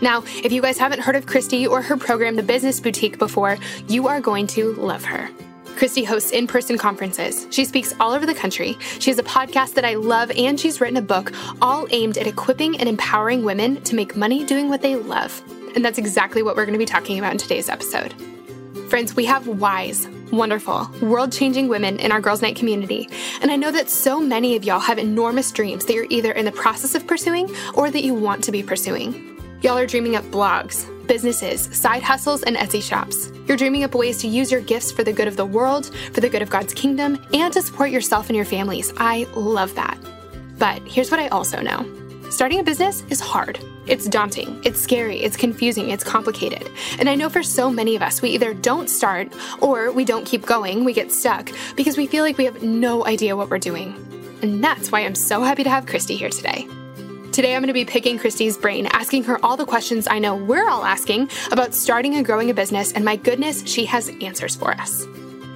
Now, if you guys haven't heard of Christy or her program, The Business Boutique, before, you are going to love her. Christy hosts in person conferences. She speaks all over the country. She has a podcast that I love, and she's written a book all aimed at equipping and empowering women to make money doing what they love. And that's exactly what we're going to be talking about in today's episode. Friends, we have wise, wonderful, world changing women in our Girls Night community. And I know that so many of y'all have enormous dreams that you're either in the process of pursuing or that you want to be pursuing. Y'all are dreaming up blogs, businesses, side hustles, and Etsy shops. You're dreaming up ways to use your gifts for the good of the world, for the good of God's kingdom, and to support yourself and your families. I love that. But here's what I also know starting a business is hard. It's daunting, it's scary, it's confusing, it's complicated. And I know for so many of us, we either don't start or we don't keep going, we get stuck because we feel like we have no idea what we're doing. And that's why I'm so happy to have Christy here today. Today, I'm going to be picking Christy's brain, asking her all the questions I know we're all asking about starting and growing a business, and my goodness, she has answers for us.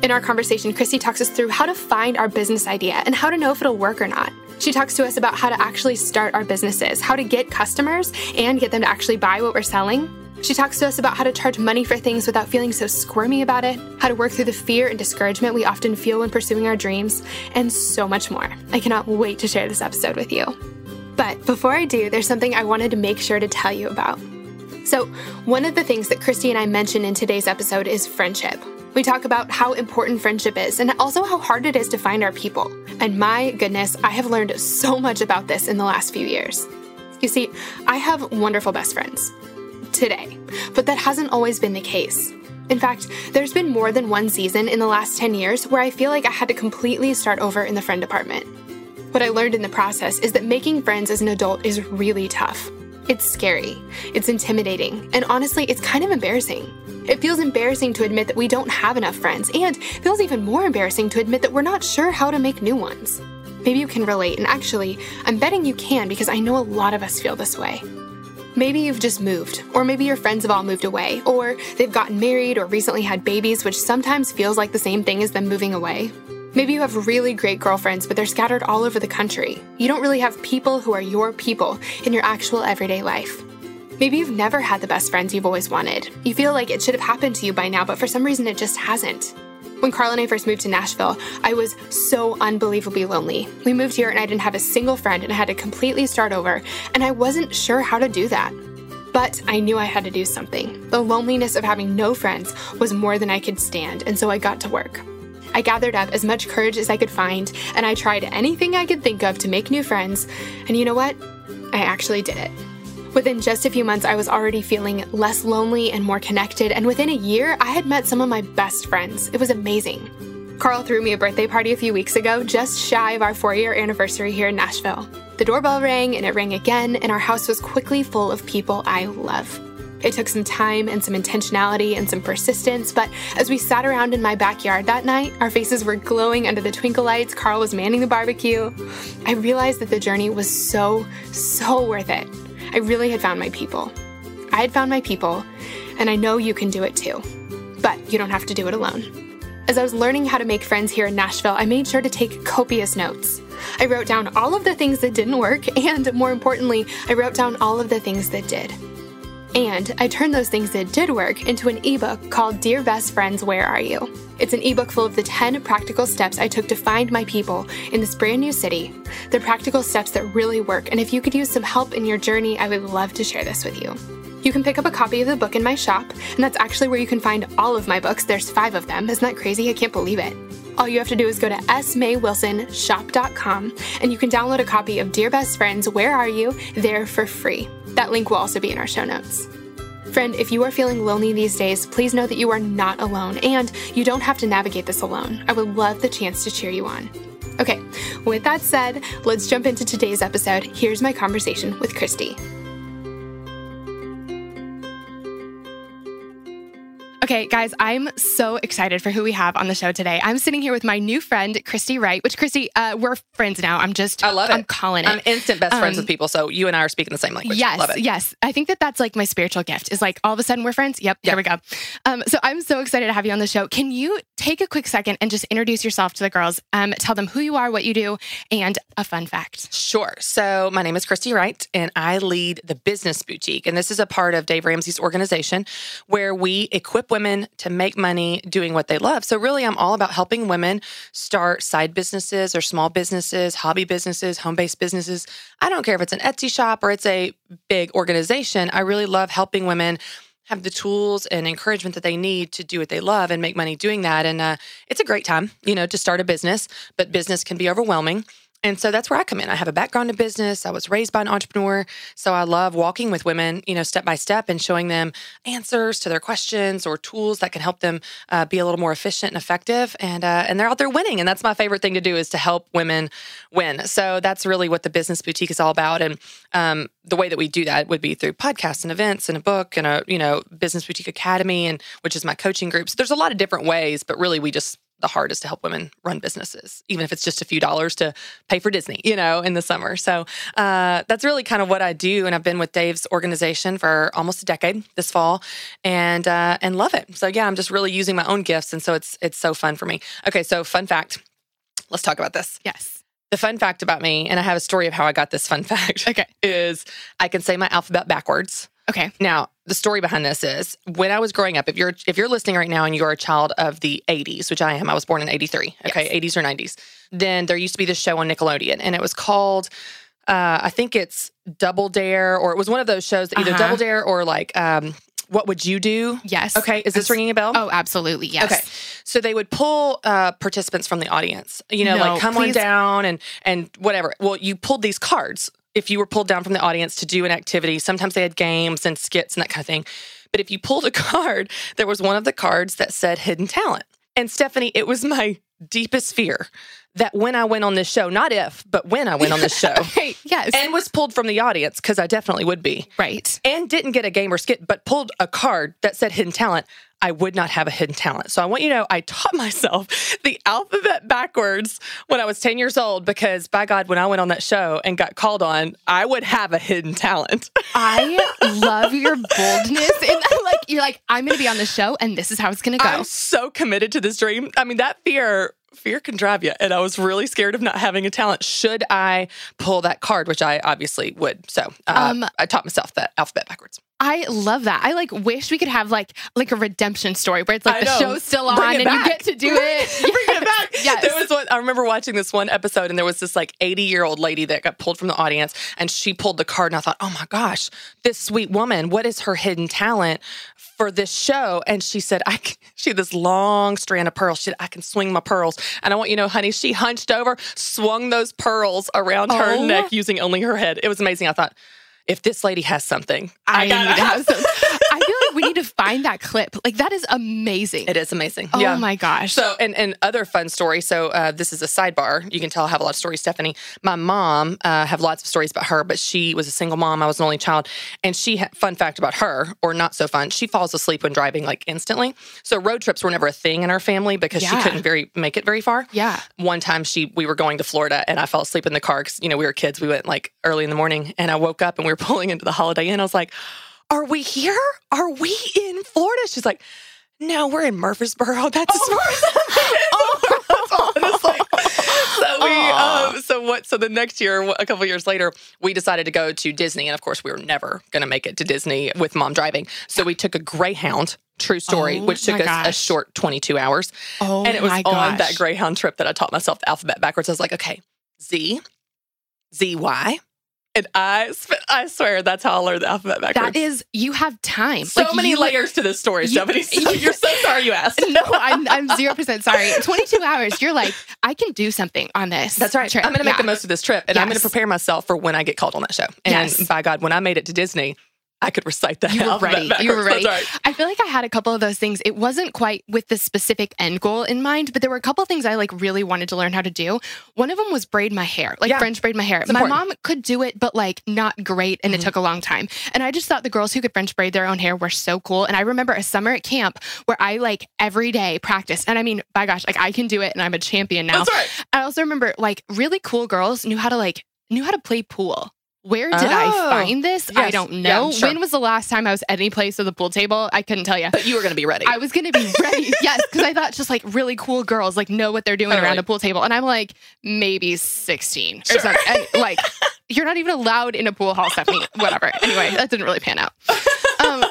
In our conversation, Christy talks us through how to find our business idea and how to know if it'll work or not. She talks to us about how to actually start our businesses, how to get customers and get them to actually buy what we're selling. She talks to us about how to charge money for things without feeling so squirmy about it, how to work through the fear and discouragement we often feel when pursuing our dreams, and so much more. I cannot wait to share this episode with you. But before I do, there's something I wanted to make sure to tell you about. So, one of the things that Christy and I mention in today's episode is friendship. We talk about how important friendship is and also how hard it is to find our people. And my goodness, I have learned so much about this in the last few years. You see, I have wonderful best friends today, but that hasn't always been the case. In fact, there's been more than one season in the last 10 years where I feel like I had to completely start over in the friend department. What I learned in the process is that making friends as an adult is really tough. It's scary, it's intimidating, and honestly, it's kind of embarrassing. It feels embarrassing to admit that we don't have enough friends, and feels even more embarrassing to admit that we're not sure how to make new ones. Maybe you can relate, and actually, I'm betting you can because I know a lot of us feel this way. Maybe you've just moved, or maybe your friends have all moved away, or they've gotten married or recently had babies, which sometimes feels like the same thing as them moving away. Maybe you have really great girlfriends, but they're scattered all over the country. You don't really have people who are your people in your actual everyday life. Maybe you've never had the best friends you've always wanted. You feel like it should have happened to you by now, but for some reason it just hasn't. When Carl and I first moved to Nashville, I was so unbelievably lonely. We moved here and I didn't have a single friend and I had to completely start over, and I wasn't sure how to do that. But I knew I had to do something. The loneliness of having no friends was more than I could stand, and so I got to work. I gathered up as much courage as I could find, and I tried anything I could think of to make new friends. And you know what? I actually did it. Within just a few months, I was already feeling less lonely and more connected, and within a year, I had met some of my best friends. It was amazing. Carl threw me a birthday party a few weeks ago, just shy of our four year anniversary here in Nashville. The doorbell rang and it rang again, and our house was quickly full of people I love. It took some time and some intentionality and some persistence, but as we sat around in my backyard that night, our faces were glowing under the twinkle lights, Carl was manning the barbecue. I realized that the journey was so, so worth it. I really had found my people. I had found my people, and I know you can do it too. But you don't have to do it alone. As I was learning how to make friends here in Nashville, I made sure to take copious notes. I wrote down all of the things that didn't work, and more importantly, I wrote down all of the things that did. And I turned those things that did work into an ebook called Dear Best Friends, Where Are You? It's an ebook full of the 10 practical steps I took to find my people in this brand new city. The practical steps that really work, and if you could use some help in your journey, I would love to share this with you. You can pick up a copy of the book in my shop, and that's actually where you can find all of my books. There's five of them. Isn't that crazy? I can't believe it. All you have to do is go to smaywilsonshop.com and you can download a copy of Dear Best Friends, Where Are You? there for free. That link will also be in our show notes. Friend, if you are feeling lonely these days, please know that you are not alone and you don't have to navigate this alone. I would love the chance to cheer you on. Okay, with that said, let's jump into today's episode. Here's my conversation with Christy. Okay, guys, I'm so excited for who we have on the show today. I'm sitting here with my new friend, Christy Wright, which, Christy, uh, we're friends now. I'm just, I love it. I'm calling it. I'm instant best friends with people. So you and I are speaking the same language. Yes, love it. yes. I think that that's like my spiritual gift is like all of a sudden we're friends. Yep, here we go. Um, so I'm so excited to have you on the show. Can you take a quick second and just introduce yourself to the girls? Um, tell them who you are, what you do, and a fun fact. Sure. So my name is Christy Wright, and I lead the Business Boutique. And this is a part of Dave Ramsey's organization where we equip women to make money doing what they love. So really, I'm all about helping women start side businesses or small businesses, hobby businesses, home-based businesses. I don't care if it's an Etsy shop or it's a big organization. I really love helping women have the tools and encouragement that they need to do what they love and make money doing that. And uh, it's a great time, you know, to start a business, but business can be overwhelming. And so that's where I come in. I have a background in business. I was raised by an entrepreneur. So I love walking with women, you know, step by step and showing them answers to their questions or tools that can help them uh, be a little more efficient and effective. And, uh, and they're out there winning. And that's my favorite thing to do is to help women win. So that's really what the Business Boutique is all about. And um, the way that we do that would be through podcasts and events and a book and a, you know, Business Boutique Academy, and which is my coaching group. So there's a lot of different ways, but really we just the hardest to help women run businesses, even if it's just a few dollars to pay for Disney, you know, in the summer. So uh, that's really kind of what I do, and I've been with Dave's organization for almost a decade this fall, and uh, and love it. So yeah, I'm just really using my own gifts, and so it's it's so fun for me. Okay, so fun fact. Let's talk about this. Yes. The fun fact about me, and I have a story of how I got this fun fact. Okay. Is I can say my alphabet backwards. Okay. Now, the story behind this is when I was growing up, if you're if you're listening right now and you're a child of the 80s, which I am, I was born in 83, okay, Yes. 80s or 90s, then there used to be this show on Nickelodeon and it was called uh, I think it's Double Dare or it was one of those shows that either Uh-huh. Double Dare or like um, What Would You Do? Yes. Okay, is this ringing a bell? Oh, absolutely. Yes. Okay. So they would pull uh, participants from the audience, you know, No, like come please. on down and and whatever. Well, you pulled these cards if you were pulled down from the audience to do an activity. Sometimes they had games and skits and that kind of thing. But if you pulled a card, there was one of the cards that said hidden talent. And Stephanie, it was my deepest fear that when I went on this show, not if, but when I went on this show Okay. Yes. and was pulled from the audience, because I definitely would be right. and didn't get a game or skit, but pulled a card that said hidden talent, I would not have a hidden talent. So I want you to know I taught myself the alphabet backwards when I was 10 years old because by God, when I went on that show and got called on, I would have a hidden talent. I love your boldness. And like, you're like, I'm going to be on the show and this is how it's going to go. I'm so committed to this dream. I mean, that fear. Fear can drive you. And I was really scared of not having a talent. Should I pull that card, which I obviously would. So uh, Um, I taught myself that alphabet backwards. I love that. I like wish we could have like like a redemption story where it's like I the know. show's still on and it you get to do Bring- it. Bring it back. Yes. There was one, I remember watching this one episode and there was this like 80 year old lady that got pulled from the audience and she pulled the card and I thought, oh my gosh, this sweet woman, what is her hidden talent for this show? And she said, I can, she had this long strand of pearls. She said, I can swing my pearls. And I want you to know, honey, she hunched over, swung those pearls around her Oh. neck using only her head. It was amazing. I thought, if this lady has something, I, gotta need to have some. I we need to find that clip. Like that is amazing. It is amazing. oh yeah. my gosh. So, and, and other fun story. So, uh, this is a sidebar. You can tell I have a lot of stories, Stephanie. My mom, uh, have lots of stories about her, but she was a single mom. I was an only child. And she had, fun fact about her, or not so fun, she falls asleep when driving like instantly. So, road trips were never a thing in our family because Yeah. she couldn't very make it very far. yeah. One time she, we were going to Florida and I fell asleep in the car because, you know, we were kids. We went like early in the morning and I woke up and we were pulling into the Holiday Inn. I was like, are we here? Are we in Florida? She's like, no, we're in Murfreesboro. That's as far as Oh. honestly. So we, um, so what? So the next year, a couple years later, we decided to go to Disney, and of course, we were never going to make it to Disney with mom driving. So we took a Greyhound. True story, Oh which took us a short 22 hours. Oh and it was on gosh. that Greyhound trip that I taught myself the alphabet backwards. I was like, okay, Z, Z, Y. And I, sp- I swear that's how I learned the alphabet backwards. That is, you have time. so Like, many you- layers to this story, you- Stephanie. So you're so sorry you asked. No, I'm I'm zero percent sorry. 22 hours. You're like, I can do something on this. That's right. trip. I'm going to make Yeah. the most of this trip and I'm going to prepare myself for when I get called on that show. And Yes. by God, when I made it to Disney, I could recite that. You were ready. You were ready. Right. I feel like I had a couple of those things. It wasn't quite with the specific end goal in mind, but there were a couple of things I like really wanted to learn how to do. One of them was braid my hair, like Yeah. French braid my hair. It's my important. mom could do it, but like not great, and it Mhm. took a long time. And I just thought the girls who could French braid their own hair were so cool. And I remember a summer at camp where I like every day practiced. And I mean, by gosh, like I can do it, and I'm a champion now. That's right. I also remember like really cool girls knew how to like knew how to play pool. Where did Oh. I find this? I don't Yeah, know. sure. When was the last time I was at any place with a pool table? I couldn't tell you. But you were going to be ready. I was going to be ready. yes, because I thought just like really cool girls like know what they're doing Totally. around a pool table, and I'm like maybe 16 or something. And, like you're not even allowed in a pool hall, Stephanie. Whatever. Anyway, that didn't really pan out. Um,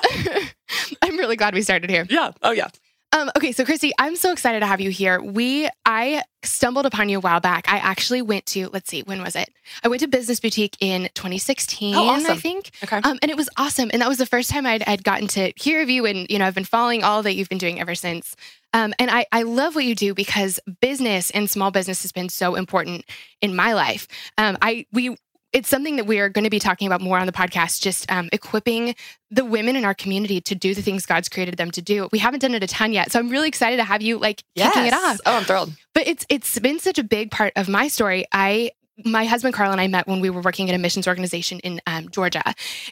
I'm really glad we started here. yeah. Oh, yeah. Um, okay, so Christy, I'm so excited to have you here. We, I stumbled upon you a while back. I actually went to, let's see, when was it? I went to Business Boutique in 2016, Oh, awesome. I think. Okay. Um, and it was awesome. And that was the first time I'd, I'd gotten to hear of you. And, you know, I've been following all that you've been doing ever since. Um, and I, I love what you do because business and small business has been so important in my life. Um, I, we, it's something that we are going to be talking about more on the podcast, just um, equipping the women in our community to do the things God's created them to do. We haven't done it a ton yet. So I'm really excited to have you like kicking it off. Oh, I'm thrilled. But it's it's been such a big part of my story. I my husband Carl and I met when we were working at a missions organization in um, Georgia,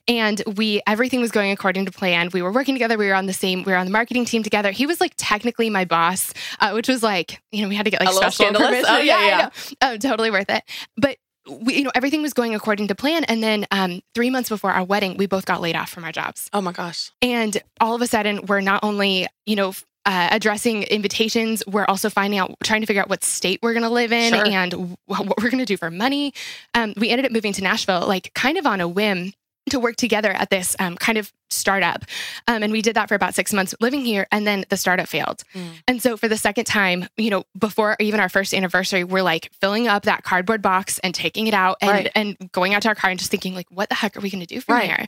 and we everything was going according to plan. We were working together. We were on the same. We were on the marketing team together. He was like technically my boss, uh, which was like you know we had to get like A special scandalous? permission. Oh, yeah, yeah. know. Oh, totally worth it. But we, you know everything was going according to plan, and then um, three months before our wedding, we both got laid off from our jobs. Oh, my gosh. And all of a sudden, we're not only, you know, uh, addressing invitations, we're also finding out, trying to figure out what state we're going to live in Sure. and wh- what we're going to do for money. Um, we ended up moving to Nashville, like kind of on a whim to work together at this um, kind of startup. Um, and we did that for about six months living here. And then the startup failed. Mm. And so for the second time, you know, before even our first anniversary, we're like filling up that cardboard box and taking it out and, Right. and going out to our car and just thinking like, what the heck are we going to do from Right. here?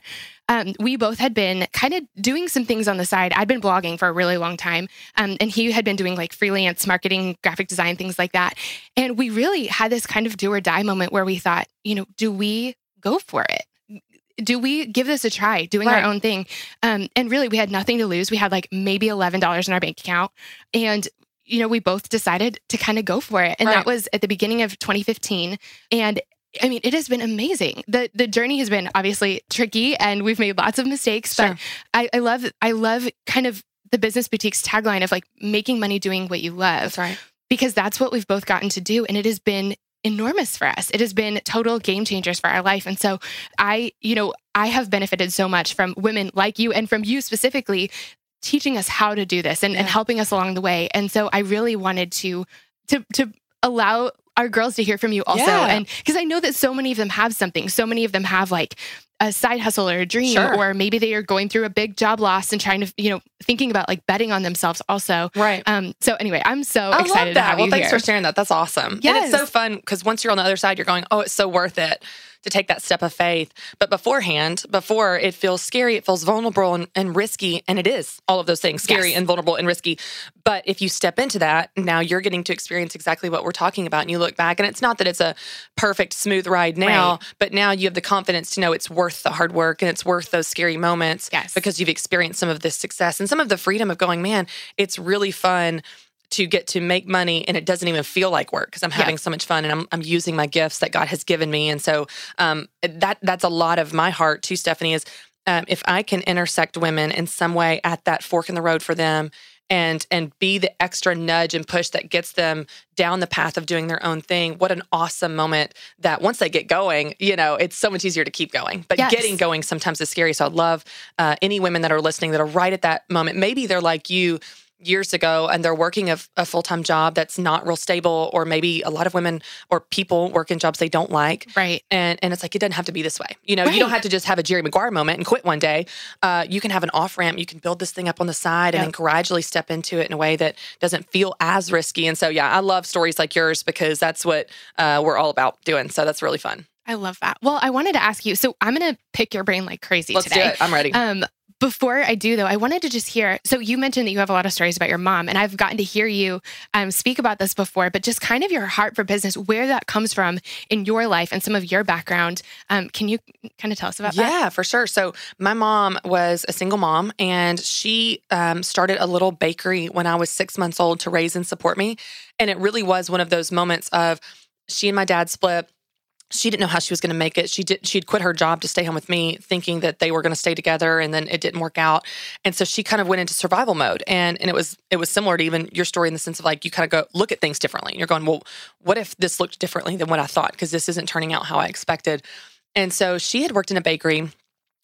Um, we both had been kind of doing some things on the side. I'd been blogging for a really long time. Um, and he had been doing like freelance marketing, graphic design, things like that. And we really had this kind of do or die moment where we thought, you know, do we go for it? Do we give this a try, doing Right. our own thing? Um, and really, we had nothing to lose. We had like maybe $11 in our bank account. And, you know, we both decided to kind of go for it. And Right. that was at the beginning of 2015. And I mean, it has been amazing. The the journey has been obviously tricky and we've made lots of mistakes, Sure. but I, I love I love kind of the business boutique's tagline of like making money doing what you love That's right. because that's what we've both gotten to do and it has been enormous for us. It has been total game changers for our life. And so I, you know, I have benefited so much from women like you and from you specifically teaching us how to do this and, and helping us along the way. And so I really wanted to to to allow our girls to hear from you also. Yeah. And because I know that so many of them have something. So many of them have like a side hustle or a dream, Sure. or maybe they are going through a big job loss and trying to, you know, thinking about like betting on themselves also. Right. Um, so anyway, I'm so I excited love that. well, thanks here. for sharing that. That's awesome. And Yes. it's so fun because once you're on the other side, you're going, oh, it's so worth it to take that step of faith. But beforehand, before it feels scary, it feels vulnerable and, and risky. And it is all of those things scary Yes. and vulnerable and risky. But if you step into that, now you're getting to experience exactly what we're talking about. And you look back, and it's not that it's a perfect, smooth ride now, Right. but now you have the confidence to know it's worth the hard work and it's worth those scary moments Yes. because you've experienced some of this success and some of the freedom of going, man, it's really fun to get to make money and it doesn't even feel like work because I'm having so much fun and I'm, I'm using my gifts that God has given me. And so um, that that's a lot of my heart too, Stephanie, is um, if I can intersect women in some way at that fork in the road for them and and be the extra nudge and push that gets them down the path of doing their own thing, what an awesome moment that once they get going, you know, it's so much easier to keep going. But Yes. getting going sometimes is scary. So I'd love uh, any women that are listening that are right at that moment. Maybe they're like you years ago and they're working a, a full-time job that's not real stable or maybe a lot of women or people work in jobs they don't like. Right. and and it's like it doesn't have to be this way. You know you don't have to just have a jerry maguire moment and quit one day. Uh, you can have an off ramp you can build this thing up on the side and then gradually step into it in a way that doesn't feel as risky. And so yeah i love stories like yours because that's what uh, we're all about doing. So that's really fun. I love that. Well, I wanted to ask you. So I'm going to pick your brain like crazy let's today. do it. I'm ready. Um, Before I do, though, I wanted to just hear. So you mentioned that you have a lot of stories about your mom, and I've gotten to hear you um, speak about this before. But just kind of your heart for business, where that comes from in your life and some of your background. Um, can you kind of tell us about yeah, that? Yeah, for sure. So my mom was a single mom, and she um, started a little bakery when I was six months old to raise and support me. And it really was one of those moments of she and my dad split she didn't know how she was going to make it. She did. She'd quit her job to stay home with me, thinking that they were going to stay together, and then it didn't work out. And so she kind of went into survival mode. And and it was it was similar to even your story in the sense of like you kind of go look at things differently. You're going, well, what if this looked differently than what I thought? Because this isn't turning out how I expected. And so she had worked in a bakery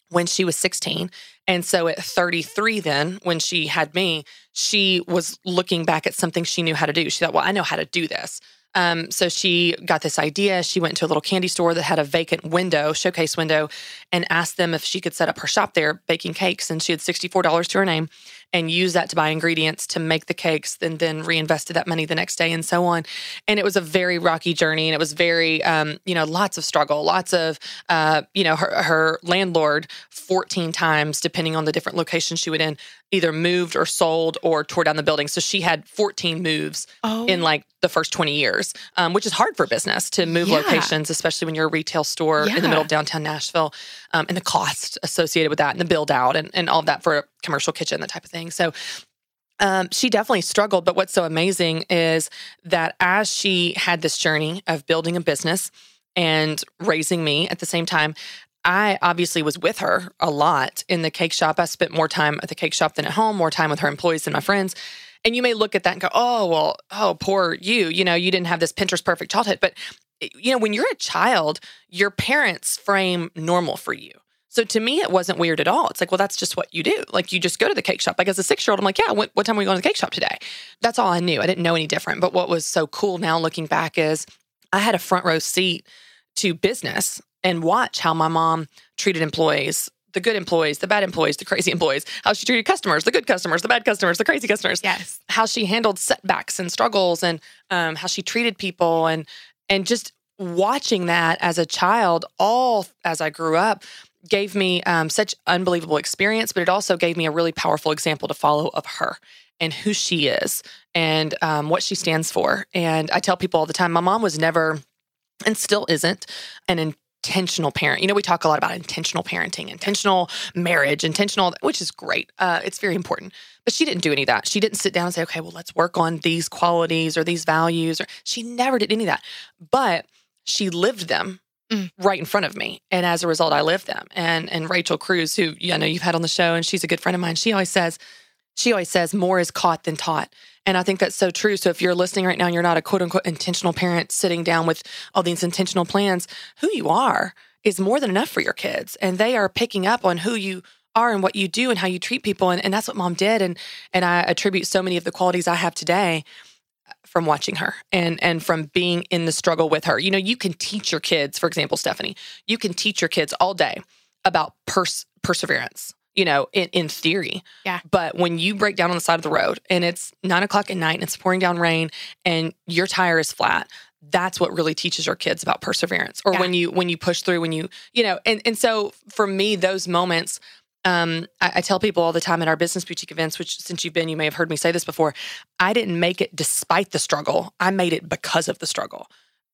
when she was 16. And so at 33, then when she had me, she was looking back at something she knew how to do. She thought, well, I know how to do this. Um, so she got this idea. She went to a little candy store that had a vacant window, showcase window, and asked them if she could set up her shop there baking cakes. And she had $64 to her name and used that to buy ingredients to make the cakes and then reinvested that money the next day and so on. And it was a very rocky journey and it was very, um, you know, lots of struggle, lots of, uh, you know, her, her landlord 14 times, depending on the different locations she would in, either moved or sold or tore down the building. So she had 14 moves oh. in like the first 20 years, um, which is hard for business to move yeah. locations, especially when you're a retail store yeah. in the middle of downtown Nashville, um, and the cost associated with that and the build out and, and all of that for a commercial kitchen, that type of thing. So um, she definitely struggled. But what's so amazing is that as she had this journey of building a business and raising me at the same time, I obviously was with her a lot in the cake shop. I spent more time at the cake shop than at home, more time with her employees than my friends. And you may look at that and go, oh, well, oh, poor you. You know, you didn't have this Pinterest perfect childhood. But, eh, you know, when you're a child, your parents frame normal for you. So to me, it wasn't weird at all. It's like, well, that's just what you do. Like you just go to the cake shop. Like as a six year old, I'm like, yeah, what, what time are we going to the cake shop today? That's all I knew. I didn't know any different. But what was so cool now looking back is I had a front row seat to business and watch how my mom treated employees the good employees, the bad employees, the crazy employees, how she treated customers, the good customers, the bad customers, the crazy customers. Yes. How she handled setbacks and struggles and um, how she treated people and and just watching that as a child, all as I grew up, gave me um, such unbelievable experience, but it also gave me a really powerful example to follow of her and who she is and um, what she stands for. And I tell people all the time, my mom was never and still isn't an intentional parent. You know, we talk a lot about intentional parenting, intentional marriage, intentional, which is great. Uh, it's very important. But she didn't do any of that. She didn't sit down and say, okay, well, let's work on these qualities or these values. Or she never did any of that. But she lived them Mm. right in front of me. And as a result, I lived them. And and Rachel Cruz, who you know you've had on the show, and she's a good friend of mine, she always says, she always says, more is caught than taught. And I think that's so true. So if you're listening right now and you're not a quote unquote intentional parent sitting down with all these intentional plans, who you are is more than enough for your kids. And they are picking up on who you are and what you do and how you treat people. And, and that's what mom did. And and I attribute so many of the qualities I have today from watching her and and from being in the struggle with her. You know, you can teach your kids, for example, Stephanie, you can teach your kids all day about pers- perseverance. You know, in, in theory. Yeah. But when you break down on the side of the road and it's nine o'clock at night and it's pouring down rain and your tire is flat, that's what really teaches your kids about perseverance. Or yeah. when you when you push through, when you, you know, and and so for me, those moments um, I, I, tell people all the time at our business boutique events, which since you've been, you may have heard me say this before. I didn't make it despite the struggle. I made it because of the struggle.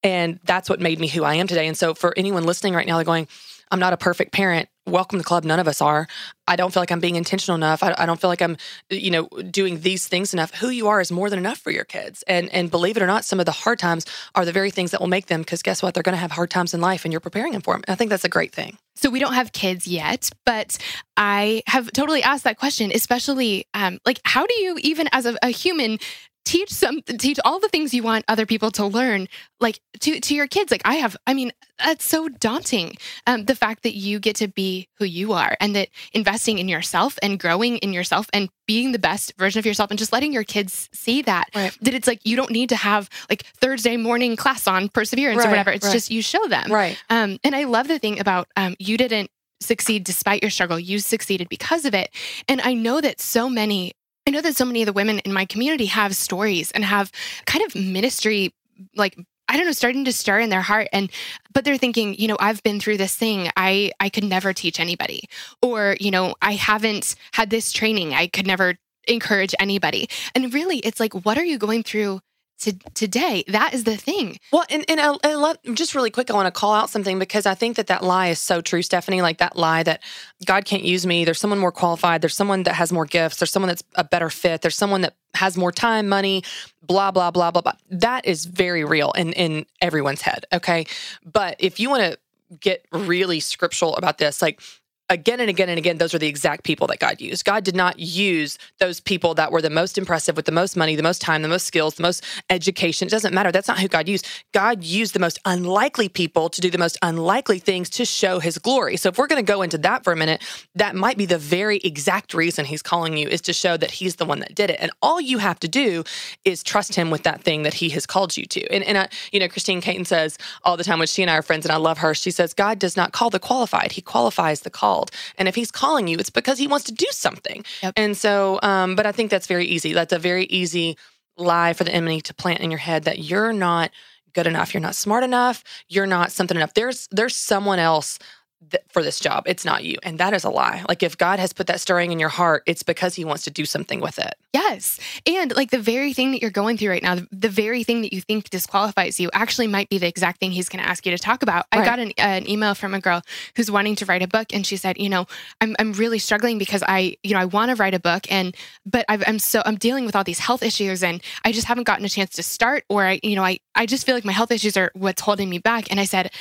And that's what made me who I am today. And so for anyone listening right now, they're going, I'm not a perfect parent. Welcome to the club. None of us are. I don't feel like I'm being intentional enough. I, I, don't feel like I'm, you know, doing these things enough. Who you are is more than enough for your kids. And and believe it or not, some of the hard times are the very things that will make them. Because guess what? They're going to have hard times in life, and you're preparing them for them. And I think that's a great thing. So we don't have kids yet, but I have totally asked that question, especially um, like how do you even as a, a human teach some teach all the things you want other people to learn like to to your kids. Like i have i mean that's so daunting um, the fact that you get to be who you are and that investing in yourself and growing in yourself and being the best version of yourself and just letting your kids see that right. that it's like you don't need to have like thursday morning class on perseverance right, or whatever. It's right. just you show them. Right. Um, and i love the thing about um, you didn't succeed despite your struggle. You succeeded because of it. And i know that so many I know that so many of the women in my community have stories and have kind of ministry like I don't know, starting to stir in their heart. And, but they're thinking, you know, I've been through this thing. I, I could never teach anybody. Or, you know, I haven't had this training. I could never encourage anybody. And really, it's like, what are you going through to today. That is the thing. Well, and, and I, I love, just really quick, I want to call out something because I think that that lie is so true, Stephanie. Like that lie that God can't use me. There's someone more qualified. There's someone that has more gifts. There's someone that's a better fit. There's someone that has more time, money, blah, blah, blah, blah, blah. That is very real in, in everyone's head. Okay. But if you want to get really scriptural about this, like again and again and again, those are the exact people that God used. God did not use those people that were the most impressive with the most money, the most time, the most skills, the most education. It doesn't matter. That's not who God used. God used the most unlikely people to do the most unlikely things to show his glory. So if we're going to go into that for a minute, that might be the very exact reason he's calling you is to show that he's the one that did it. And all you have to do is trust him with that thing that he has called you to. And, and I, you know, Christine Caine says all the time when she and I are friends, and I love her, she says, God does not call the qualified. He qualifies the call called. And if he's calling you, it's because he wants to do something. Yep. And so, um, but I think that's very easy. That's a very easy lie for the enemy to plant in your head that you're not good enough, you're not smart enough, you're not something enough. There's there's someone else th- for this job. It's not you. And that is a lie. Like if God has put that stirring in your heart, it's because he wants to do something with it. Yes. And like the very thing that you're going through right now, the very thing that you think disqualifies you actually might be the exact thing he's going to ask you to talk about. Right. I got an, uh, an email from a girl who's wanting to write a book and she said, you know, I'm, I'm really struggling because I, you know, I want to write a book and, but i am so, I'm dealing with all these health issues and I just haven't gotten a chance to start or I, you know, I, I just feel like my health issues are what's holding me back. And I said,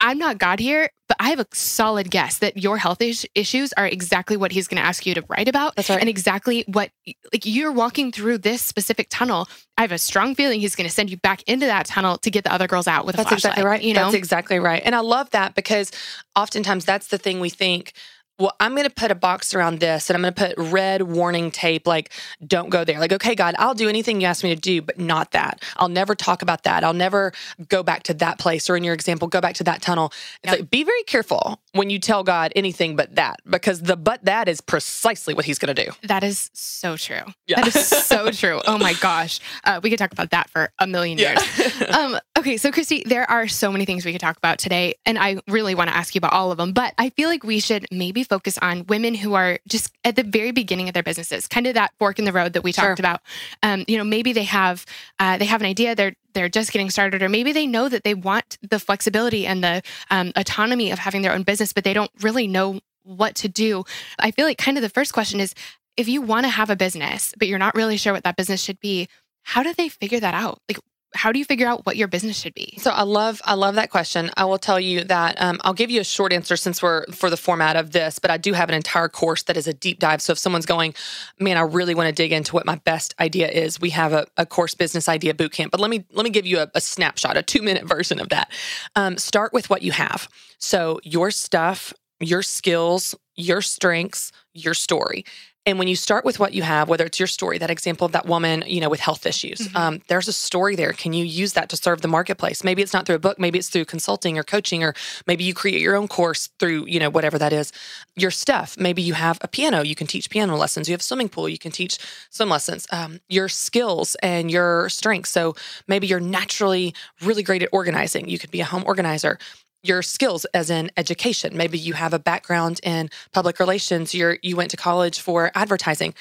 I'm not God here, but I have a solid guess that your health is- issues are exactly what he's going to ask you to write about. That's right. And exactly what, like, you're walking through this specific tunnel. I have a strong feeling he's going to send you back into that tunnel to get the other girls out with that's a flashlight. That's exactly right. You know? That's exactly right. And I love that because oftentimes that's the thing we think well, I'm going to put a box around this and I'm going to put red warning tape, like, don't go there. Like, okay, God, I'll do anything you ask me to do, but not that. I'll never talk about that. I'll never go back to that place. Or in your example, go back to that tunnel. It's yep. like, be very careful when you tell God anything but that, because the but that is precisely what he's going to do. That is so true. Yeah. That is so true. Oh my gosh. Uh, we could talk about that for a million years. Yeah. um, okay. So, Christy, there are so many things we could talk about today. And I really want to ask you about all of them, but I feel like we should maybe focus on women who are just at the very beginning of their businesses, kind of that fork in the road that we talked sure. about. Um, you know, maybe they have uh, they have an idea, they're they're just getting started, or maybe they know that they want the flexibility and the um, autonomy of having their own business, but they don't really know what to do. I feel like kind of the first question is if you want to have a business, but you're not really sure what that business should be, how do they figure that out? Like, how do you figure out what your business should be? So I love I love that question. I will tell you that um, I'll give you a short answer since we're for the format of this, but I do have an entire course that is a deep dive. So if someone's going, man, I really want to dig into what my best idea is, we have a, a course business idea boot camp. But let me let me give you a, a snapshot, a two minute version of that. Um, start with what you have. So your stuff, your skills, your strengths, your story. And when you start with what you have, whether it's your story, that example of that woman, you know, with health issues, mm-hmm. um, there's a story there. Can you use that to serve the marketplace? Maybe it's not through a book, maybe it's through consulting or coaching, or maybe you create your own course through, you know, whatever that is. Your stuff, maybe you have a piano, you can teach piano lessons. You have a swimming pool, you can teach swim lessons. Um, your skills and your strengths. So maybe you're naturally really great at organizing. You could be a home organizer your skills as in education. Maybe you have a background in public relations, you're you went to college for advertising.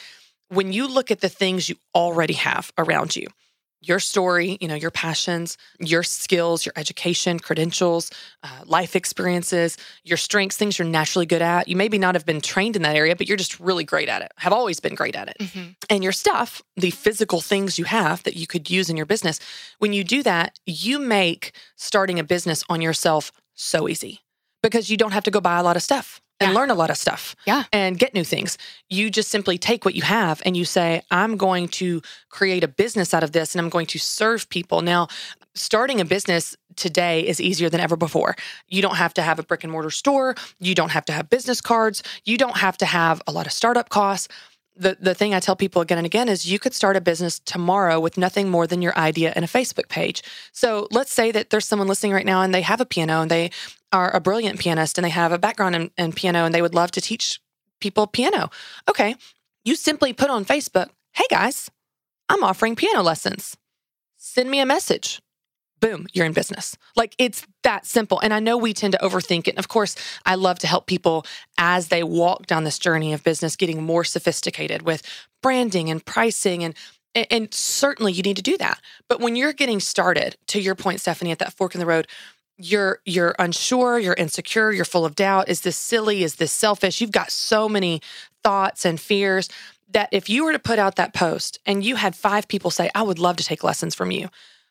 When you look at the things you already have around you, your story, you know, your passions, your skills, your education, credentials, uh, life experiences, your strengths, things you're naturally good at. You maybe not have been trained in that area, but you're just really great at it, have always been great at it. Mm-hmm. And your stuff, the physical things you have that you could use in your business, when you do that, you make starting a business on yourself so easy because you don't have to go buy a lot of stuff and yeah. learn a lot of stuff yeah. and get new things. You just simply take what you have and you say, I'm going to create a business out of this and I'm going to serve people. Now, starting a business today is easier than ever before. You don't have to have a brick and mortar store, you don't have to have business cards, you don't have to have a lot of startup costs the the thing I tell people again and again is you could start a business tomorrow with nothing more than your idea and a Facebook page. So let's say that there's someone listening right now and they have a piano and they are a brilliant pianist and they have a background in, in piano and they would love to teach people piano. Okay, you simply put on Facebook, "Hey guys, I'm offering piano lessons. Send me a message." Boom, you're in business. Like it's that simple. And I know we tend to overthink it. And of course, I love to help people as they walk down this journey of business, getting more sophisticated with branding and pricing and and certainly you need to do that. But when you're getting started, to your point, Stephanie, at that fork in the road, you're you're unsure, you're insecure, you're full of doubt. Is this silly? Is this selfish? You've got so many thoughts and fears that if you were to put out that post and you had five people say, I would love to take lessons from you,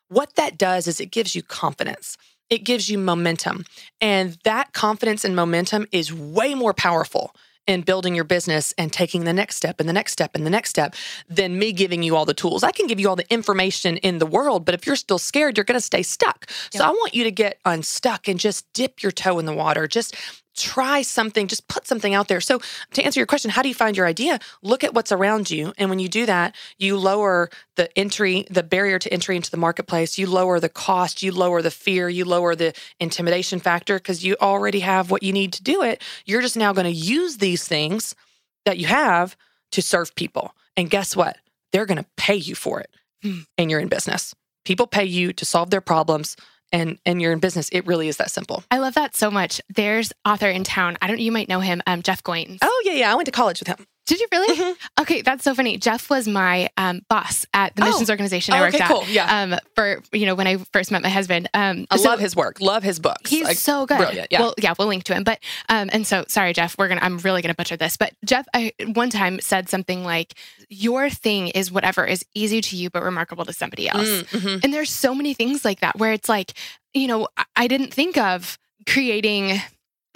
what that does is it gives you confidence. It gives you momentum. And that confidence and momentum is way more powerful in building your business and taking the next step and the next step and the next step than me giving you all the tools. I can give you all the information in the world, but if you're still scared, you're going to stay stuck. So I want you to get unstuck and just dip your toe in the water. Just try something, just put something out there. So, to answer your question, how do you find your idea? Look at what's around you. And when you do that, you lower the entry, the barrier to entry into the marketplace. You lower the cost, you lower the fear, you lower the intimidation factor because you already have what you need to do it. You're just now going to use these things that you have to serve people. And guess what? They're going to pay you for it. Hmm. And you're in business. People pay you to solve their problems and and you're in business. It really is that simple. I love that so much. There's author in town. I don't. You might know him. Um, Jeff Goins. Oh yeah, yeah. I went to college with him. Did you really? Mm-hmm. Okay, that's so funny. Jeff was my um, boss at the oh. missions organization I oh, worked okay, at. Cool. Yeah. Um, for you know when I first met my husband. Um, I so love his work. Love his books. He's like, so good. Brilliant. Yeah. Well, yeah, we'll link to him. But um, and so sorry, Jeff. We're gonna. I'm really gonna butcher this. But Jeff, I one time said something like, "Your thing is whatever is easy to you but remarkable to somebody else." Mm, mm-hmm. And there's so many things like that where it's like, you know, I didn't think of creating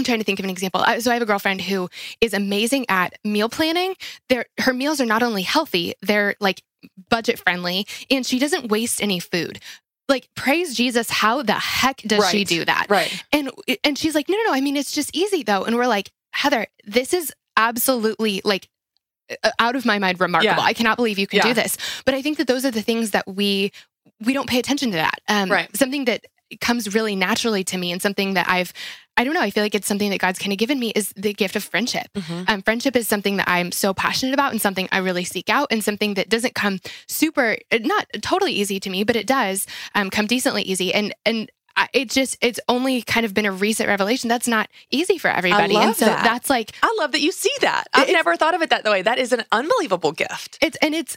I'm trying to think of an example. So I have a girlfriend who is amazing at meal planning. Their her meals are not only healthy, they're like budget friendly, and she doesn't waste any food. Like praise Jesus, how the heck does right. she do that? Right. And and she's like, no, no, no. I mean, it's just easy though. And we're like, Heather, this is absolutely like out of my mind remarkable. Yeah. I cannot believe you can yeah. do this. But I think that those are the things that we we don't pay attention to that. Um, right. Something that comes really naturally to me and something that I've I don't know. I feel like it's something that God's kind of given me is the gift of friendship. Mm-hmm. Um, friendship is something that I'm so passionate about and something I really seek out and something that doesn't come super, not totally easy to me, but it does um, come decently easy. And, and it just it's only kind of been a recent revelation that's not easy for everybody and so that. that's like i love that you see that i've never thought of it that way that is an unbelievable gift it's and it's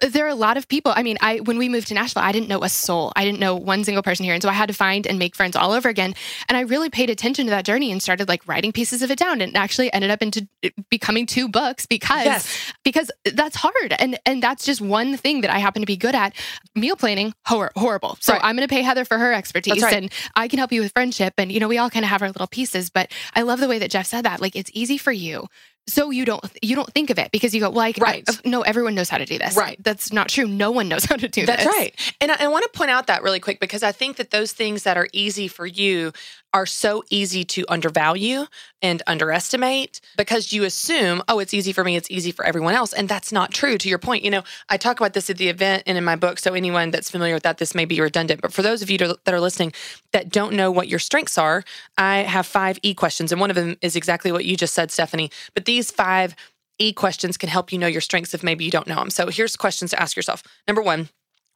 there are a lot of people. I mean, I when we moved to Nashville, I didn't know a soul. I didn't know one single person here, and so I had to find and make friends all over again. And I really paid attention to that journey and started like writing pieces of it down, and actually ended up into uh, becoming two books because yes. because that's hard, and and that's just one thing that I happen to be good at. Meal planning, hor- horrible. So right. I'm going to pay Heather for her expertise, right. and I can help you with friendship. And you know, we all kind of have our little pieces. But I love the way that Jeff said that. Like, it's easy for you so you don't you don't think of it because you go like right. I, no everyone knows how to do this. Right. That's not true. No one knows how to do that's this. right. And I, I want to point out that really quick because i think that those things that are easy for you are so easy to undervalue and underestimate because you assume, oh, it's easy for me, it's easy for everyone else. And that's not true. To your point, you know, I talk about this at the event and in my book. So anyone that's familiar with that, this may be redundant. But for those of you that are listening that don't know what your strengths are, I have five E questions. And one of them is exactly what you just said, Stephanie. But these five E questions can help you know your strengths if maybe you don't know them. So here's questions to ask yourself. Number one,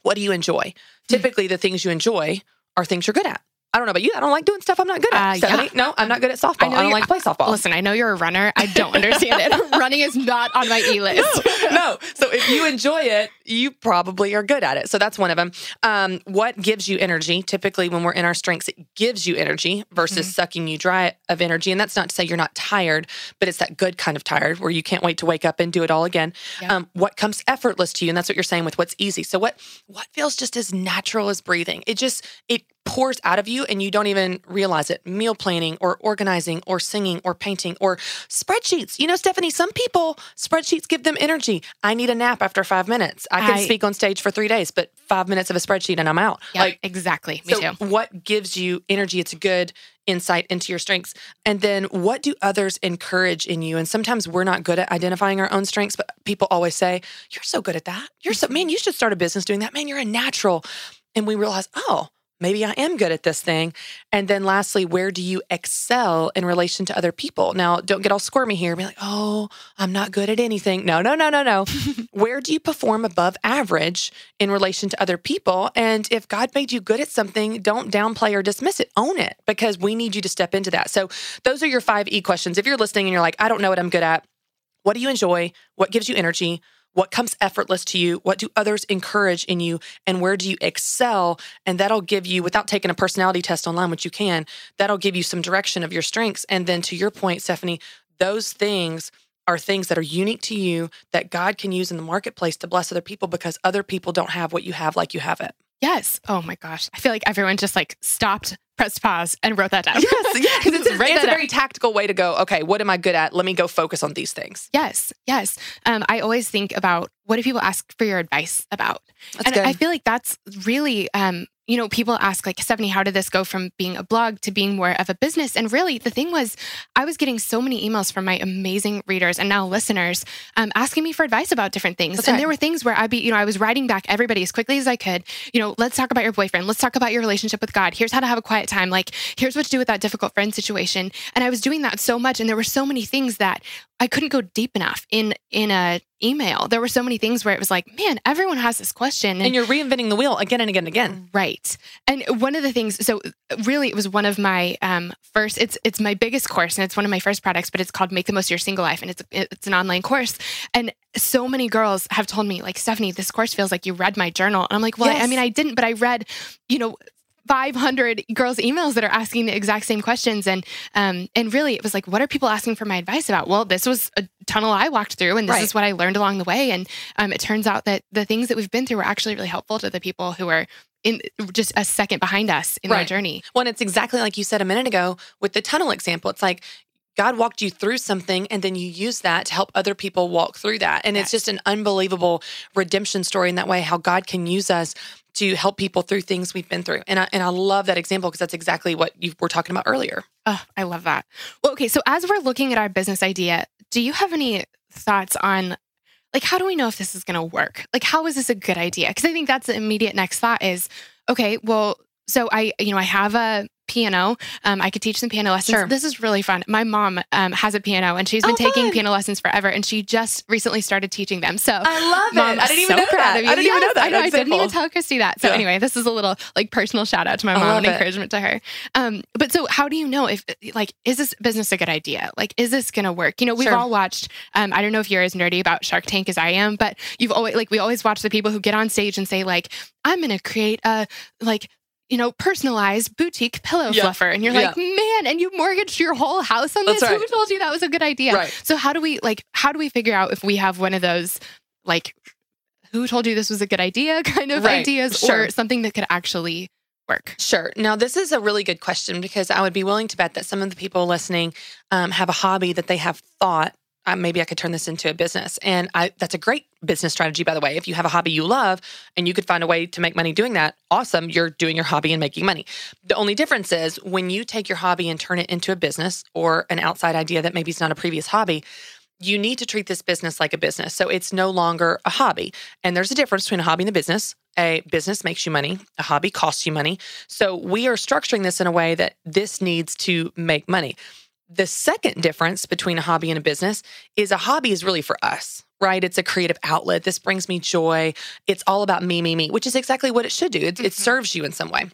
what do you enjoy? Mm-hmm. Typically, the things you enjoy are things you're good at. I don't know about you. I don't like doing stuff I'm not good at. Uh, yeah. No, I'm not good at softball. I, I don't like to play softball. Listen, I know you're a runner. I don't understand it. Running is not on my e list. No, no. So if you enjoy it, you probably are good at it. So that's one of them. Um, what gives you energy? Typically, when we're in our strengths, it gives you energy versus mm-hmm. sucking you dry of energy. And that's not to say you're not tired, but it's that good kind of tired where you can't wait to wake up and do it all again. Yeah. Um, what comes effortless to you? And that's what you're saying with what's easy. So what what feels just as natural as breathing? It just it pours out of you and you don't even realize it. Meal planning or organizing or singing or painting or spreadsheets. You know, Stephanie, some people, spreadsheets give them energy. I need a nap after five minutes. I can I, speak on stage for three days, but five minutes of a spreadsheet and I'm out. Yep, like exactly. Me so too. What gives you energy? It's a good insight into your strengths. And then what do others encourage in you? And sometimes we're not good at identifying our own strengths, but people always say, You're so good at that. You're so, mm-hmm. man, you should start a business doing that. Man, you're a natural. And we realize, oh, maybe I am good at this thing. And then lastly, where do you excel in relation to other people? Now, don't get all squirmy here. Be like, oh, I'm not good at anything. No, no, no, no, no. where do you perform above average in relation to other people? And if God made you good at something, don't downplay or dismiss it. Own it because we need you to step into that. So those are your five E questions. If you're listening and you're like, I don't know what I'm good at, what do you enjoy? What gives you energy? What comes effortless to you? What do others encourage in you? And where do you excel? And that'll give you, without taking a personality test online, which you can, that'll give you some direction of your strengths. And then to your point, Stephanie, those things are things that are unique to you that God can use in the marketplace to bless other people because other people don't have what you have like you have it. Yes. Oh my gosh. I feel like everyone just like stopped, pressed pause, and wrote that down. Yes. Yes. it's, a, it's a very tactical way to go, okay, what am I good at? Let me go focus on these things. Yes. Yes. Um, I always think about what do people ask for your advice about? That's and good. I feel like that's really um, you know, people ask like, Stephanie, how did this go from being a blog to being more of a business? And really, the thing was, I was getting so many emails from my amazing readers and now listeners um, asking me for advice about different things. Okay. And there were things where I'd be, you know, I was writing back everybody as quickly as I could. You know, let's talk about your boyfriend. Let's talk about your relationship with God. Here's how to have a quiet time. Like, here's what to do with that difficult friend situation. And I was doing that so much, and there were so many things that I couldn't go deep enough in in a email. There were so many things where it was like, man, everyone has this question. And, and, you're reinventing the wheel again and again and again. Right. And one of the things, so really it was one of my um, first, it's it's my biggest course and it's one of my first products, but it's called Make the Most of Your Single Life. And it's it's an online course. And so many girls have told me, like, Stephanie, this course feels like you read my journal. And I'm like, well, yes. I, I mean, I didn't, but I read, you know, 500 girls emails that are asking the exact same questions. And um, and really it was like what are people asking for my advice about? Well this was a tunnel i walked through and this right. is what i learned along the way. And um, it turns out that the things that we've been through were actually really helpful to the people who are in just a second behind us in right. their journey. Well it's exactly like you said a minute ago with the tunnel example. It's like God walked you through something and then you use that to help other people walk through that. And yes. it's just an unbelievable redemption story in that way, how God can use us to help people through things we've been through. And I, and I love that example because that's exactly what you were talking about earlier. Oh, I love that. Well, okay. So as we're looking at our business idea, do you have any thoughts on like, how do we know if this is going to work? Like, how is this a good idea? Because I think that's the immediate next thought is, okay, well, so I, you know, I have a piano. Um, I could teach some piano lessons. Sure. This is really fun. My mom um, has a piano and she's been oh, taking fun. piano lessons forever and she just recently started teaching them. So I love mom, it. I didn't even so know that. I didn't yes, even know that. I, know, I didn't even tell Christy that. So yeah. anyway, this is a little like personal shout out to my mom and encouragement to her. Um, but so how do you know if like, is this business a good idea? Like, is this going to work? You know, we've sure. all watched, um, I don't know if you're as nerdy about Shark Tank as I am, but you've always like, we always watch the people who get on stage and say like, I'm going to create a like you know, personalized boutique pillow yeah. fluffer. And you're yeah. like, man, and you mortgaged your whole house on That's this? Right. Who told you that was a good idea? Right. So how do we like how do we figure out if we have one of those like who told you this was a good idea kind of right. ideas sure. or something that could actually work? Sure. Now, this is a really good question because I would be willing to bet that some of the people listening um, have a hobby that they have thought maybe I could turn this into a business. And I, that's a great business strategy, by the way. If you have a hobby you love and you could find a way to make money doing that, awesome. You're doing your hobby and making money. The only difference is when you take your hobby and turn it into a business or an outside idea that maybe is not a previous hobby, you need to treat this business like a business. So it's no longer a hobby. And there's a difference between a hobby and a business. A business makes you money, a hobby costs you money. So we are structuring this in a way that this needs to make money. The second difference between a hobby and a business is a hobby is really for us, right? It's a creative outlet. This brings me joy. It's all about me, me, me, which is exactly what it should do. It, mm-hmm. it serves you in some way.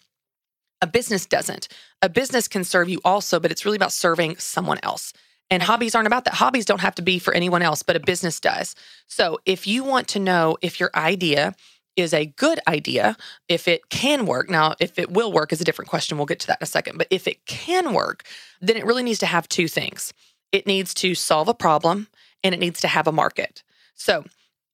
A business doesn't. A business can serve you also, but it's really about serving someone else. And hobbies aren't about that. Hobbies don't have to be for anyone else, but a business does. So if you want to know if your idea is a good idea, if it can work. Now, if it will work is a different question. We'll get to that in a second. But if it can work, then it really needs to have two things it needs to solve a problem and it needs to have a market. So,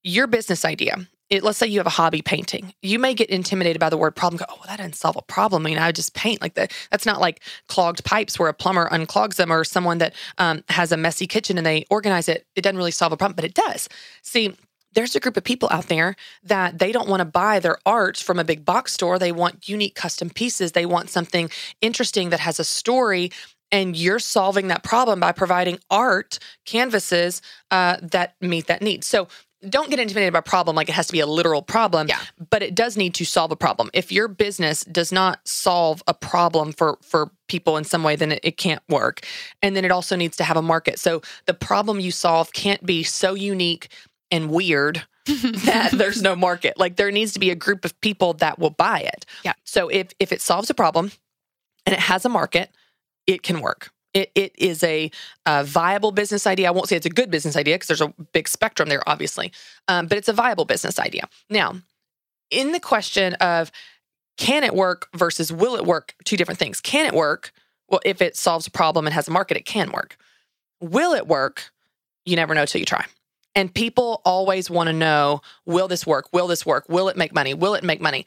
your business idea, it, let's say you have a hobby painting. You may get intimidated by the word problem. Go, oh, well, that doesn't solve a problem. I mean, I just paint like that. That's not like clogged pipes where a plumber unclogs them or someone that um, has a messy kitchen and they organize it. It doesn't really solve a problem, but it does. See, there's a group of people out there that they don't want to buy their art from a big box store. They want unique custom pieces. They want something interesting that has a story. And you're solving that problem by providing art canvases uh, that meet that need. So don't get intimidated by problem like it has to be a literal problem. Yeah. But it does need to solve a problem. If your business does not solve a problem for for people in some way, then it, it can't work. And then it also needs to have a market. So the problem you solve can't be so unique and weird that there's no market. Like there needs to be a group of people that will buy it. Yeah. So if if it solves a problem and it has a market, it can work. It, it is a, a viable business idea. I won't say it's a good business idea because there's a big spectrum there, obviously, um, but it's a viable business idea. Now, in the question of can it work versus will it work, two different things. Can it work? Well, if it solves a problem and has a market, it can work. Will it work? You never know till you try. And people always want to know will this work? Will this work? Will it make money? Will it make money?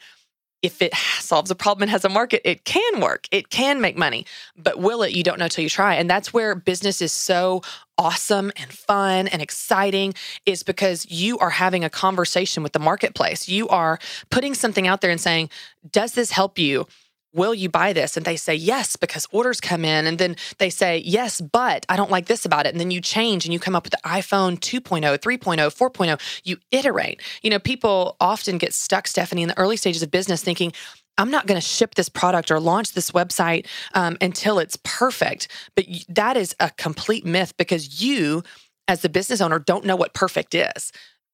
if it solves a problem and has a market, it can work. It can make money. But will it? You don't know till you try. And that's where business is so awesome and fun and exciting is because you are having a conversation with the marketplace. You are putting something out there and saying, does this help you? Will you buy this? And they say yes because orders come in. And then they say yes, but I don't like this about it. And then you change and you come up with the iPhone 2.0, 3.0, 4.0. You iterate. You know, people often get stuck, Stephanie, in the early stages of business thinking, I'm not going to ship this product or launch this website um, until it's perfect. But that is a complete myth because you, as the business owner, don't know what perfect is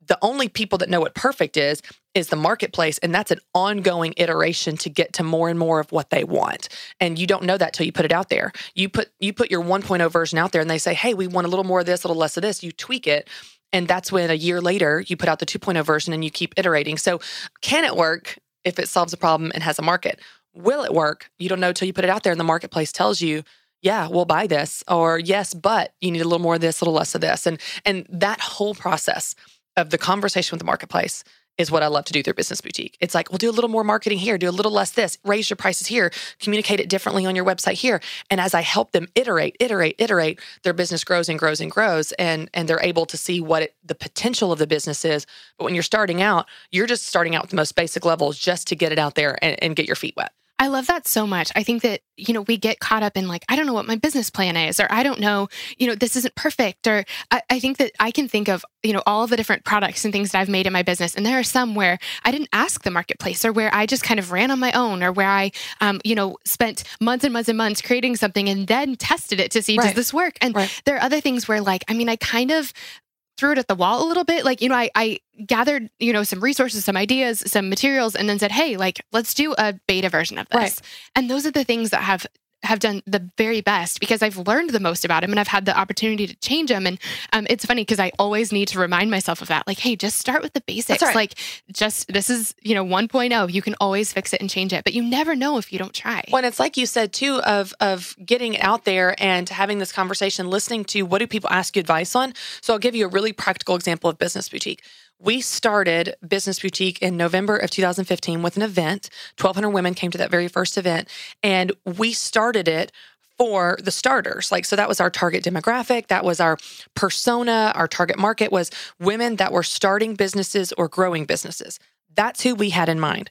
the only people that know what perfect is is the marketplace and that's an ongoing iteration to get to more and more of what they want. And you don't know that till you put it out there. You put you put your 1.0 version out there and they say hey we want a little more of this a little less of this. You tweak it and that's when a year later you put out the 2.0 version and you keep iterating. So can it work if it solves a problem and has a market? Will it work? You don't know till you put it out there and the marketplace tells you yeah, we'll buy this, or yes, but you need a little more of this, a little less of this, and and that whole process of the conversation with the marketplace is what I love to do through Business Boutique. It's like, we'll do a little more marketing here, do a little less this, raise your prices here, communicate it differently on your website here. And as I help them iterate, iterate, iterate, their business grows and grows and grows, and and they're able to see what it, the potential of the business is. But when you're starting out, you're just starting out with the most basic levels just to get it out there and, and get your feet wet. I love that so much. I think that, you know, we get caught up in like, I don't know what my business plan is, or I don't know, you know, this isn't perfect. Or I, I, think that I can think of, you know, all the different products and things that I've made in my business. And there are some where I didn't ask the marketplace or where I just kind of ran on my own or where I, um, you know, spent months and months and months creating something and then tested it to see, right. does this work? And right. there are other things where like, I mean, I kind of threw it at the wall a little bit. Like, you know, I, I gathered, you know, some resources, some ideas, some materials, and then said, hey, like, let's do a beta version of this. Right. And those are the things that have have done the very best because I've learned the most about them and I've had the opportunity to change them. And um, it's funny because I always need to remind myself of that. Like, hey, just start with the basics. Right. Like, just this is, you know, 1.0. You can always fix it and change it, but you never know if you don't try. Well, it's like you said too of of getting out there and having this conversation, listening to what do people ask you advice on. So I'll give you a really practical example of Business Boutique. We started Business Boutique in November of 2015 with an event. 1,200 women came to that very first event, and we started it for the starters. Like, so that was our target demographic. That was our persona. Our target market was women that were starting businesses or growing businesses. That's who we had in mind.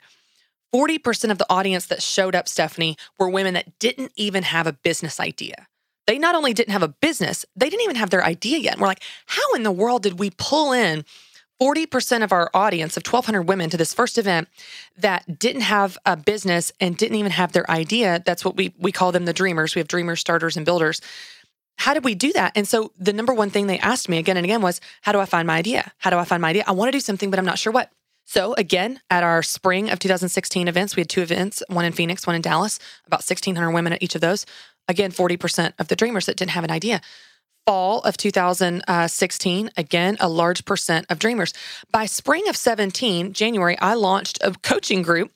40% of the audience that showed up, Stephanie, were women that didn't even have a business idea. They not only didn't have a business, they didn't even have their idea yet. And we're like, how in the world did we pull in 40% of our audience of 1,200 women to this first event that didn't have a business and didn't even have their idea. That's what we, we call them the dreamers. We have dreamers, starters, and builders. How did we do that? And so the number one thing they asked me again and again was, How do I find my idea? How do I find my idea? I want to do something, but I'm not sure what. So, again, at our spring of 2016 events, we had two events, one in Phoenix, one in Dallas, about 1,600 women at each of those. Again, 40% of the dreamers that didn't have an idea fall of 2016, again, a large percent of dreamers. By spring of 17, January, I launched a coaching group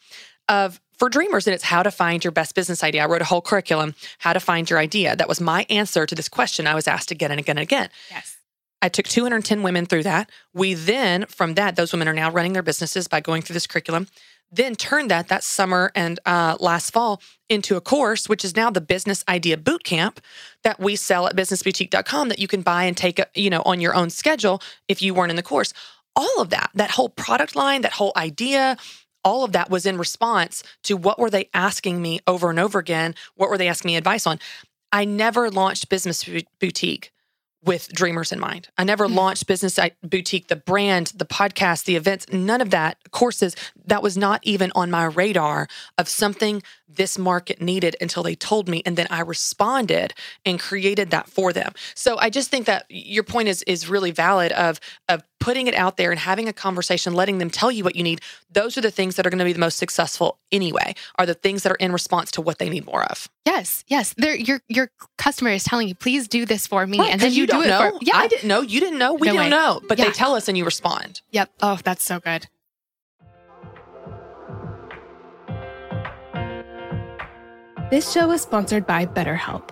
of for dreamers and it's how to find your best business idea. I wrote a whole curriculum, how to find your idea. That was my answer to this question I was asked again and again and again. Yes. I took 210 women through that. We then, from that, those women are now running their businesses by going through this curriculum then turned that that summer and uh, last fall into a course, which is now the Business Idea Boot Camp that we sell at businessboutique.com that you can buy and take, you know, on your own schedule if you weren't in the course. All of that, that whole product line, that whole idea, all of that was in response to what were they asking me over and over again? What were they asking me advice on? I never launched Business Boutique with dreamers in mind. I never mm-hmm. launched Business Boutique, the brand, the podcast, the events, none of that, courses. That was not even on my radar of something this market needed until they told me. And then I responded and created that for them. So I just think that your point is is really valid of of putting it out there and having a conversation, letting them tell you what you need. Those are the things that are going to be the most successful anyway, are the things that are in response to what they need more of. Yes, yes. They're, your your customer is telling you, please do this for me. Right, and then you, you do it know. For, yeah. I didn't know. You didn't know. We no don't way. know. But yeah. they tell us and you respond. Yep. Oh, that's so good. This show is sponsored by BetterHelp.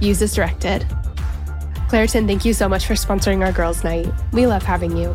Use as directed. Claritin, thank you so much for sponsoring our girls' night. We love having you.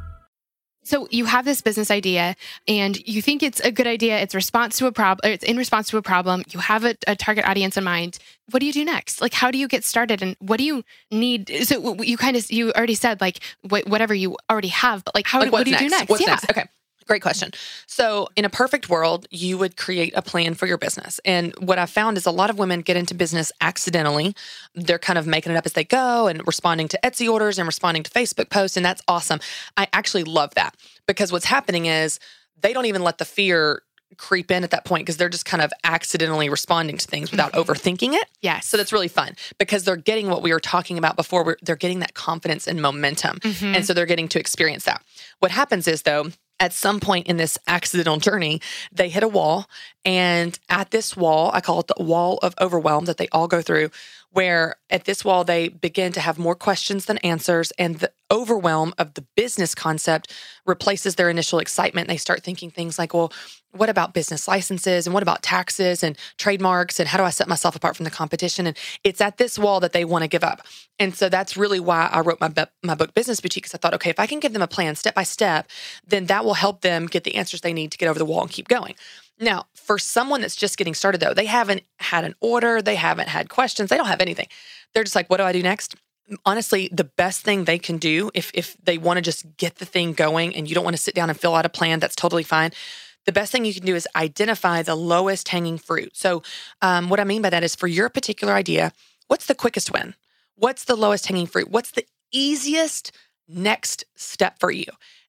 So you have this business idea and you think it's a good idea. It's response to a problem. It's in response to a problem. You have a, a, target audience in mind. What do you do next? Like, how do you get started and what do you need? So you kind of, you already said like wh- whatever you already have, but like, how, like what do you next? do next? What's yeah. next? Okay. Great question. So, in a perfect world, you would create a plan for your business. And what I found is a lot of women get into business accidentally. They're kind of making it up as they go and responding to Etsy orders and responding to Facebook posts. And that's awesome. I actually love that because what's happening is they don't even let the fear creep in at that point because they're just kind of accidentally responding to things without mm-hmm. overthinking it. Yes. So that's really fun because they're getting what we were talking about before. they're getting that confidence and momentum. Mm-hmm. And so they're getting to experience that. What happens is, though, at some point in this accidental journey, they hit a wall. And at this wall, I call it the wall of overwhelm that they all go through, where at this wall, they begin to have more questions than answers. And the overwhelm of the business concept replaces their initial excitement. They start thinking things like, well, what about business licenses and what about taxes and trademarks and how do I set myself apart from the competition? And it's at this wall that they want to give up. And so that's really why I wrote my my book Business Boutique because I thought, okay, if I can give them a plan step by step, then that will help them get the answers they need to get over the wall and keep going. Now, for someone that's just getting started though, they haven't had an order, they haven't had questions, they don't have anything. They're just like, what do I do next? honestly the best thing they can do if if they want to just get the thing going and you don't want to sit down and fill out a plan that's totally fine the best thing you can do is identify the lowest hanging fruit. So, um, what I mean by that is for your particular idea, what's the quickest win? What's the lowest hanging fruit? What's the easiest next step for you?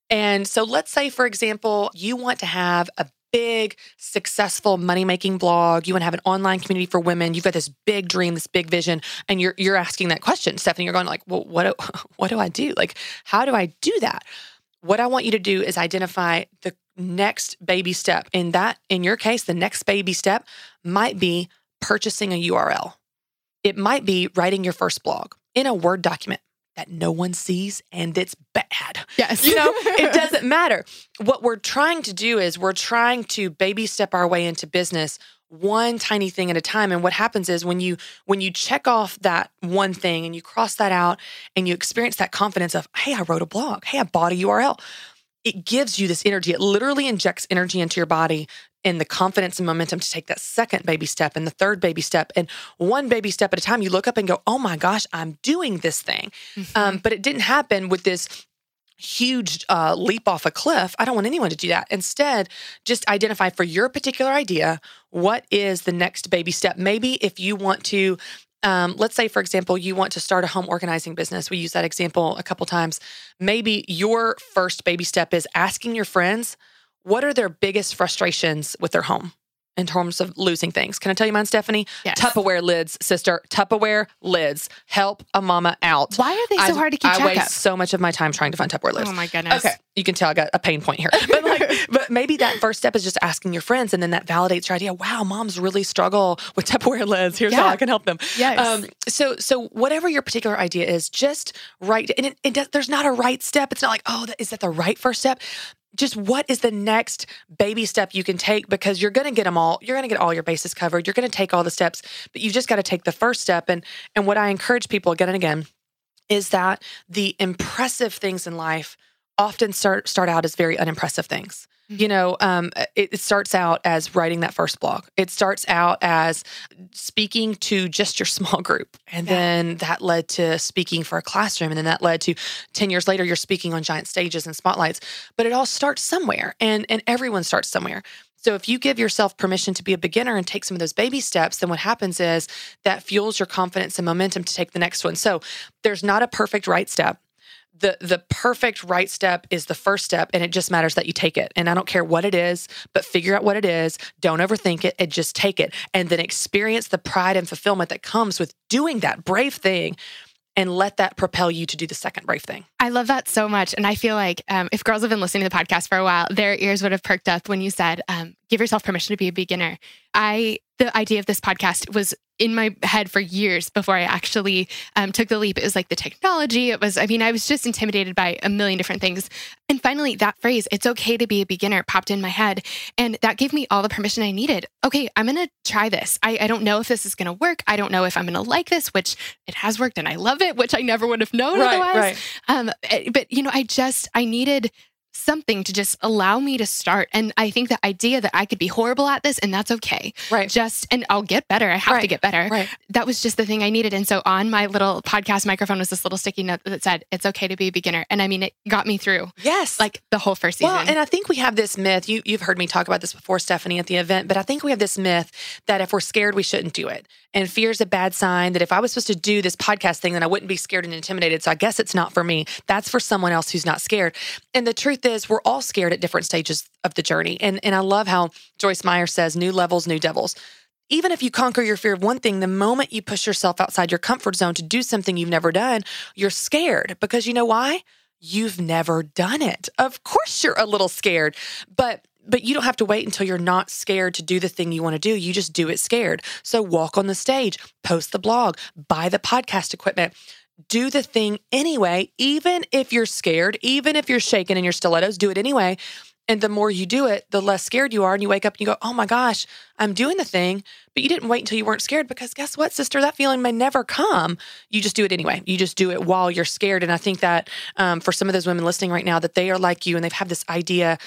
And so, let's say, for example, you want to have a big, successful money making blog. You want to have an online community for women. You've got this big dream, this big vision, and you're you're asking that question, Stephanie. You're going like, well, what do, what do I do? Like, how do I do that? What I want you to do is identify the next baby step. In that, in your case, the next baby step might be purchasing a URL. It might be writing your first blog in a Word document that no one sees and it's bad. Yes. You know, it doesn't matter. What we're trying to do is we're trying to baby step our way into business one tiny thing at a time and what happens is when you when you check off that one thing and you cross that out and you experience that confidence of hey i wrote a blog hey i bought a url it gives you this energy it literally injects energy into your body and the confidence and momentum to take that second baby step and the third baby step and one baby step at a time you look up and go oh my gosh i'm doing this thing mm-hmm. um, but it didn't happen with this huge uh, leap off a cliff. I don't want anyone to do that. Instead, just identify for your particular idea what is the next baby step. Maybe if you want to, um, let's say, for example, you want to start a home organizing business. We use that example a couple times. Maybe your first baby step is asking your friends what are their biggest frustrations with their home in terms of losing things. Can I tell you mine, Stephanie? Yes. Tupperware lids, sister. Tupperware lids. Help a mama out. Why are they so I, hard to keep track? I track waste so much of my time trying to find Tupperware lids. Oh my goodness. Okay, you can tell I got a pain point here. But like, but maybe that first step is just asking your friends, and then that validates your idea. Wow, moms really struggle with Tupperware lids. Here's yeah. how I can help them. Yes. Um, so so whatever your particular idea is, just write. And it, it does, there's not a right step. It's not like oh, is that the right first step? Just what is the next baby step you can take? Because you're going to get them all you're going to get all your bases covered you're going to take all the steps but you've just got to take the first step and and what i encourage people again and again is that the impressive things in life often start start out as very unimpressive things you know, um, it, it, starts out as writing that first blog. It starts out as speaking to just your small group. And yeah. then that led to speaking for a classroom. And then that led to 10 years later, you're speaking on giant stages and spotlights. But it all starts somewhere, and, and everyone starts somewhere. So if you give yourself permission to be a beginner and take some of those baby steps, then what happens is that fuels your confidence and momentum to take the next one. So there's not a perfect right step the the perfect right step is the first step and it just matters that you take it and i don't care what it is but figure out what it is don't overthink it and just take it and then experience the pride and fulfillment that comes with doing that brave thing and let that propel you to do the second brave thing. I love that so much. And I feel like um, if girls have been listening to the podcast for a while, their ears would have perked up when you said, um, give yourself permission to be a beginner. I, the idea of this podcast was in my head for years before I actually um, took the leap. It was like the technology. It was, I mean, I was just intimidated by a million different things. And finally, that phrase, it's okay to be a beginner, popped in my head. And that gave me all the permission I needed. Okay, I'm going to try this. I, I don't know if this is going to work. I don't know if I'm going to like this, which it has worked and I love it, which I never would have known Right, otherwise. right. Um, eh, but, you know, I just, I needed something to just allow me to start. And I think the idea that I could be horrible at this and that's okay. Right. Just, and I'll get better. I have to get better. right. That was just the thing I needed. And so on my little podcast microphone was this little sticky note that said, it's okay to be a beginner. And I mean, it got me through Yes. like the whole first season. Well, and I think we have this myth. You you've heard me talk about this before, Stephanie, at the event, but I think we have this myth that if we're scared, we shouldn't do it. And fear is a bad sign. That if I was supposed to do this podcast thing, then I wouldn't be scared and intimidated. So I guess it's not for me. That's for someone else who's not scared. And the truth is, we're all scared at different stages of the journey. And and I love how Joyce Meyer says, "New levels, new devils." Even if you conquer your fear of one thing, the moment you push yourself outside your comfort zone to do something you've never done, you're scared because you know why? You've never done it. Of course you're a little scared, but but you don't have to wait until you're not scared to do the thing you want to do. You just do it scared. So walk on the stage, post the blog, buy the podcast equipment. Do the thing anyway, even if you're scared, even if you're shaking in your stilettos, do it anyway. And the more you do it, the less scared you are. And you wake up and you go, oh my gosh, I'm doing the thing. But you didn't wait until you weren't scared because guess what, sister? That feeling may never come. You just do it anyway. You just do it while you're scared. And I think that um, for some of those women listening right now, that they are like you and they've had this idea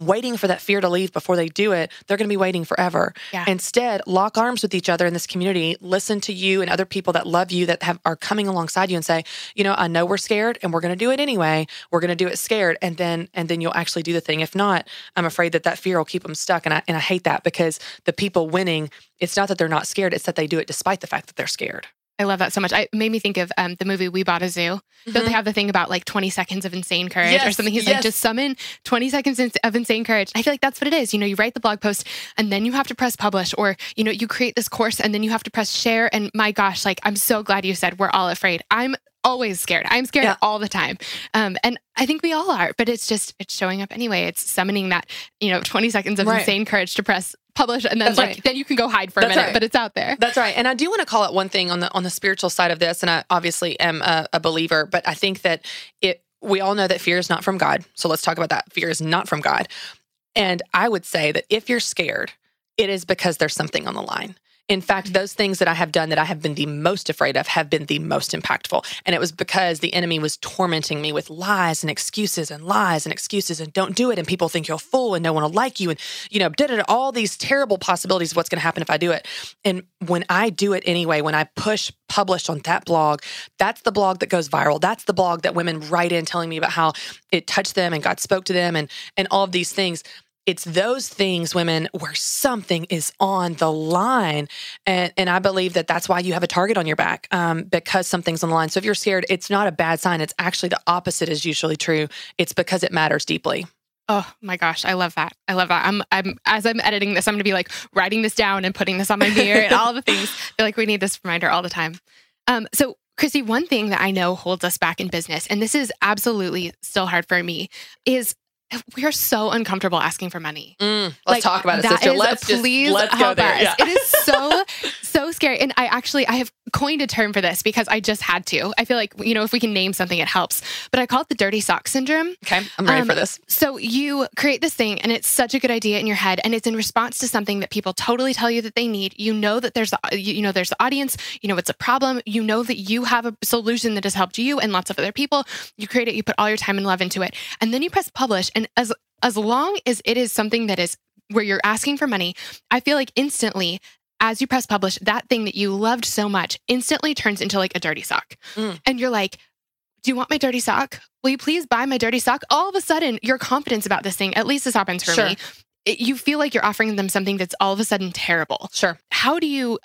waiting for that fear to leave before they do it, they're going to be waiting forever. Yeah. Instead, lock arms with each other in this community, listen to you and other people that love you that have are coming alongside you and say, you know, I know we're scared and we're going to do it anyway. We're going to do it scared and then and then you'll actually do the thing. If not, I'm afraid that that fear will keep them stuck and I and I hate that because the people winning, it's not that they're not scared, it's that they do it despite the fact that they're scared. I love that so much. I it made me think of um, the movie We Bought a Zoo. Don't they have the thing about like 20 seconds of insane courage or something? He's yes. like, just summon 20 seconds of insane courage. I feel like that's what it is. You know, you write the blog post and then you have to press publish, or, you know, you create this course and then you have to press share. And my gosh, like, I'm so glad you said we're all afraid. I'm always scared. I'm scared Yeah. all the time. Um, and I think we all are, but it's just, it's showing up anyway. It's summoning that, you know, 20 seconds of Right. insane courage to press publish. And then, That's like, right. then you can go hide for a That's minute, right. but it's out there. That's right. And I do want to call out one thing on the on the spiritual side of this, and I obviously am a, a believer, but I think that it we all know that fear is not from God. So let's talk about that. Fear is not from God. And I would say that if you're scared, it is because there's something on the line. In fact, those things that I have done that I have been the most afraid of have been the most impactful. And it was because the enemy was tormenting me with lies and excuses and lies and excuses and don't do it. And people think you're a fool and no one will like you. And, you know, da-da-da, all these terrible possibilities of what's going to happen if I do it. And when I do it anyway, when I push publish on that blog, that's the blog that goes viral. That's the blog that women write in telling me about how it touched them and God spoke to them and, and all of these things it's those things women where something is on the line and and i believe that that's why you have a target on your back um, because something's on the line so if you're scared it's not a bad sign it's actually the opposite is usually true it's because it matters deeply Oh my gosh, I love that. I love that. I'm I'm as I'm editing this, I'm gonna be like writing this down and putting this on my mirror and all the things. I feel like we need this reminder all the time. Um, so Chrissy, one thing that I know holds us back in business, and this is absolutely still hard for me, is we are so uncomfortable asking for money. Mm, let's Like, talk about it sister is- let's just please let's go help there us. yeah. It is so so scary, and I actually I have coined a term for this because I just had to. I feel like you know if we can name something, it helps. But I call it the dirty sock syndrome. okay i'm ready Um, for this So you create this thing, and it's such a good idea in your head, and it's in response to something that people totally tell you that they need. You know that there's the, you you know there's the audience. You know it's a problem. You know that you have a solution that has helped you and lots of other people. You create it. You put all your time and love into it, and then you press publish. And as as long as it is something that is where you're asking for money, I feel like instantly. As you press publish, that thing that you loved so much instantly turns into like a dirty sock. Mm. And you're like, do you want my dirty sock? Will you please buy my dirty sock? All of a sudden, your confidence about this thing, at least this happens for Sure. me, it, you feel like you're offering them something that's all of a sudden terrible. sure How do you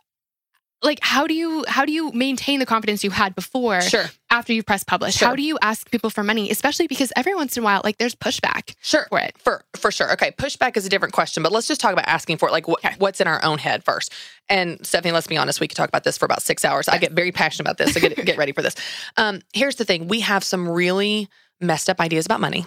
like how do you how do you maintain the confidence you had before Sure. after you've pressed publish Sure. how do you ask people for money especially because every once in a while like there's pushback Sure. for it For for sure. Okay, pushback is a different question, but let's just talk about asking for it. Like what, Okay. what's in our own head first. And Stephanie, let's be honest, we could talk about this for about six hours. I get very passionate about this. So get get ready for this. Um, here's the thing: we have some really messed up ideas about money,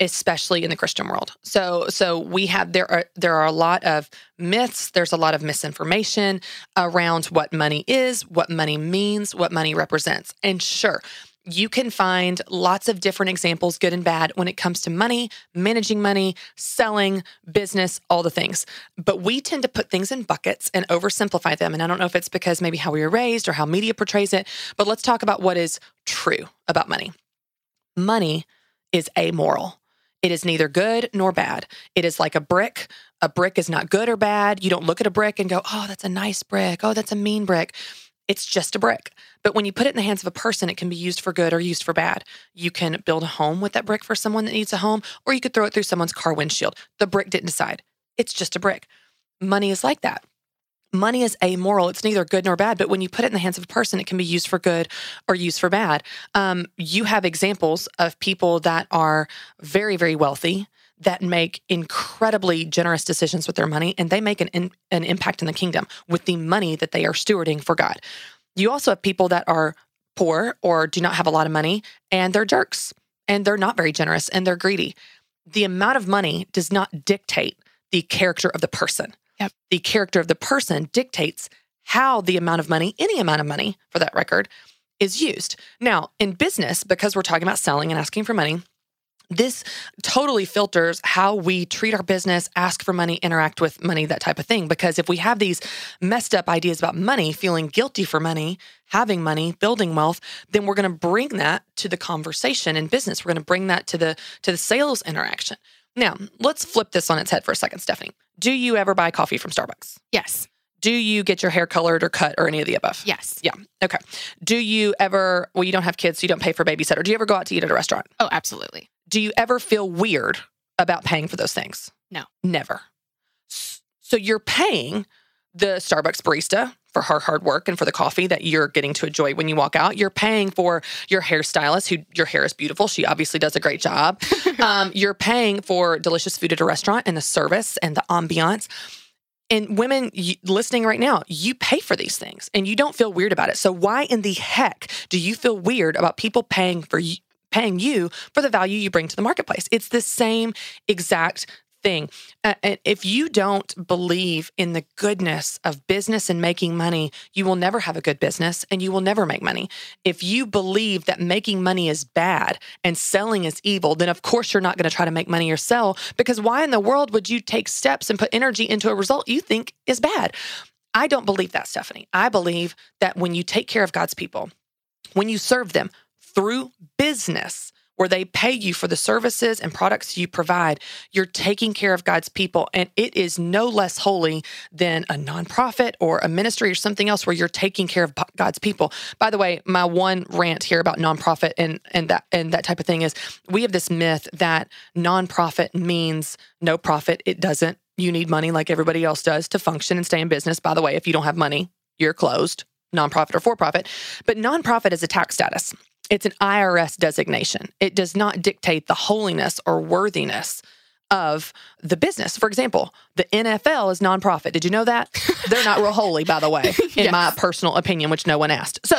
especially in the Christian world. So so we have there are there are a lot of myths. There's a lot of misinformation around what money is, what money means, what money represents. And sure, you can find lots of different examples, good and bad, when it comes to money, managing money, selling, business, all the things. But we tend to put things in buckets and oversimplify them. And I don't know if it's because maybe how we were raised or how media portrays it, but let's talk about what is true about money. Money is amoral. It is neither good nor bad. It is like a brick. A brick is not good or bad. You don't look at a brick and go, oh, that's a nice brick. Oh, that's a mean brick. It's just a brick. But when you put it in the hands of a person, it can be used for good or used for bad. You can build a home with that brick for someone that needs a home, or you could throw it through someone's car windshield. The brick didn't decide. It's just a brick. Money is like that. Money is amoral. It's neither good nor bad, but when you put it in the hands of a person, it can be used for good or used for bad. Um, you have examples of people that are very, very wealthy that make incredibly generous decisions with their money and they make an, in, an impact in the kingdom with the money that they are stewarding for God. You also have people that are poor or do not have a lot of money and they're jerks and they're not very generous and they're greedy. The amount of money does not dictate the character of the person. Yep. The character of the person dictates how the amount of money, any amount of money for that record, is used. Now, in business, because we're talking about selling and asking for money, this totally filters how we treat our business, ask for money, interact with money, that type of thing. Because if we have these messed up ideas about money, feeling guilty for money, having money, building wealth, then we're going to bring that to the conversation in business. We're going to bring that to the to the sales interaction. Now, let's flip this on its head for a second, Stephanie. Do you ever buy coffee from Starbucks? yes Do you get your hair colored or cut or any of the above? yes Yeah. Okay. Do you ever, well, you don't have kids, so you don't pay for babysitter. Do you ever go out to eat at a restaurant? oh absolutely Do you ever feel weird about paying for those things? No. Never. So you're paying the Starbucks barista for her hard work and for the coffee that you're getting to enjoy when you walk out. You're paying for your hairstylist, who your hair is beautiful. She obviously does a great job. um, you're paying for delicious food at a restaurant and the service and the ambiance. And women listening right now, you pay for these things and you don't feel weird about it. So why in the heck do you feel weird about people paying for you, paying you for the value you bring to the marketplace? It's the same exact thing. Uh, if you don't believe in the goodness of business and making money, you will never have a good business and you will never make money. If you believe that making money is bad and selling is evil, then of course you're not going to try to make money or sell because why in the world would you take steps and put energy into a result you think is bad? I don't believe that, Stephanie. I believe that when you take care of God's people, when you serve them through business, where they pay you for the services and products you provide, you're taking care of God's people. And it is no less holy than a nonprofit or a ministry or something else where you're taking care of God's people. By the way, my one rant here about nonprofit and, and that and that type of thing is we have this myth that nonprofit means no profit. It doesn't. You need money like everybody else does to function and stay in business. By the way, if you don't have money, you're closed, nonprofit or for profit. But nonprofit is a tax status. It's an IRS designation. It does not dictate the holiness or worthiness of the business. For example, the NFL is nonprofit. Did you know that? They're not real holy, by the way, in my personal opinion, which no one asked. So,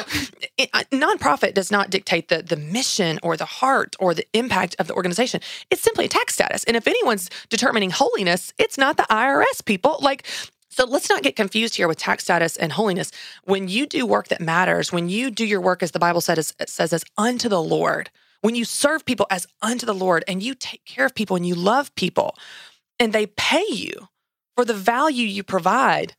it, uh, nonprofit does not dictate the the mission or the heart or the impact of the organization. It's simply a tax status. And if anyone's determining holiness, it's not the IRS people. Like so let's not get confused here with tax status and holiness. When you do work that matters, when you do your work as the Bible says, says as unto the Lord, when you serve people as unto the Lord and you take care of people and you love people and they pay you for the value you provide,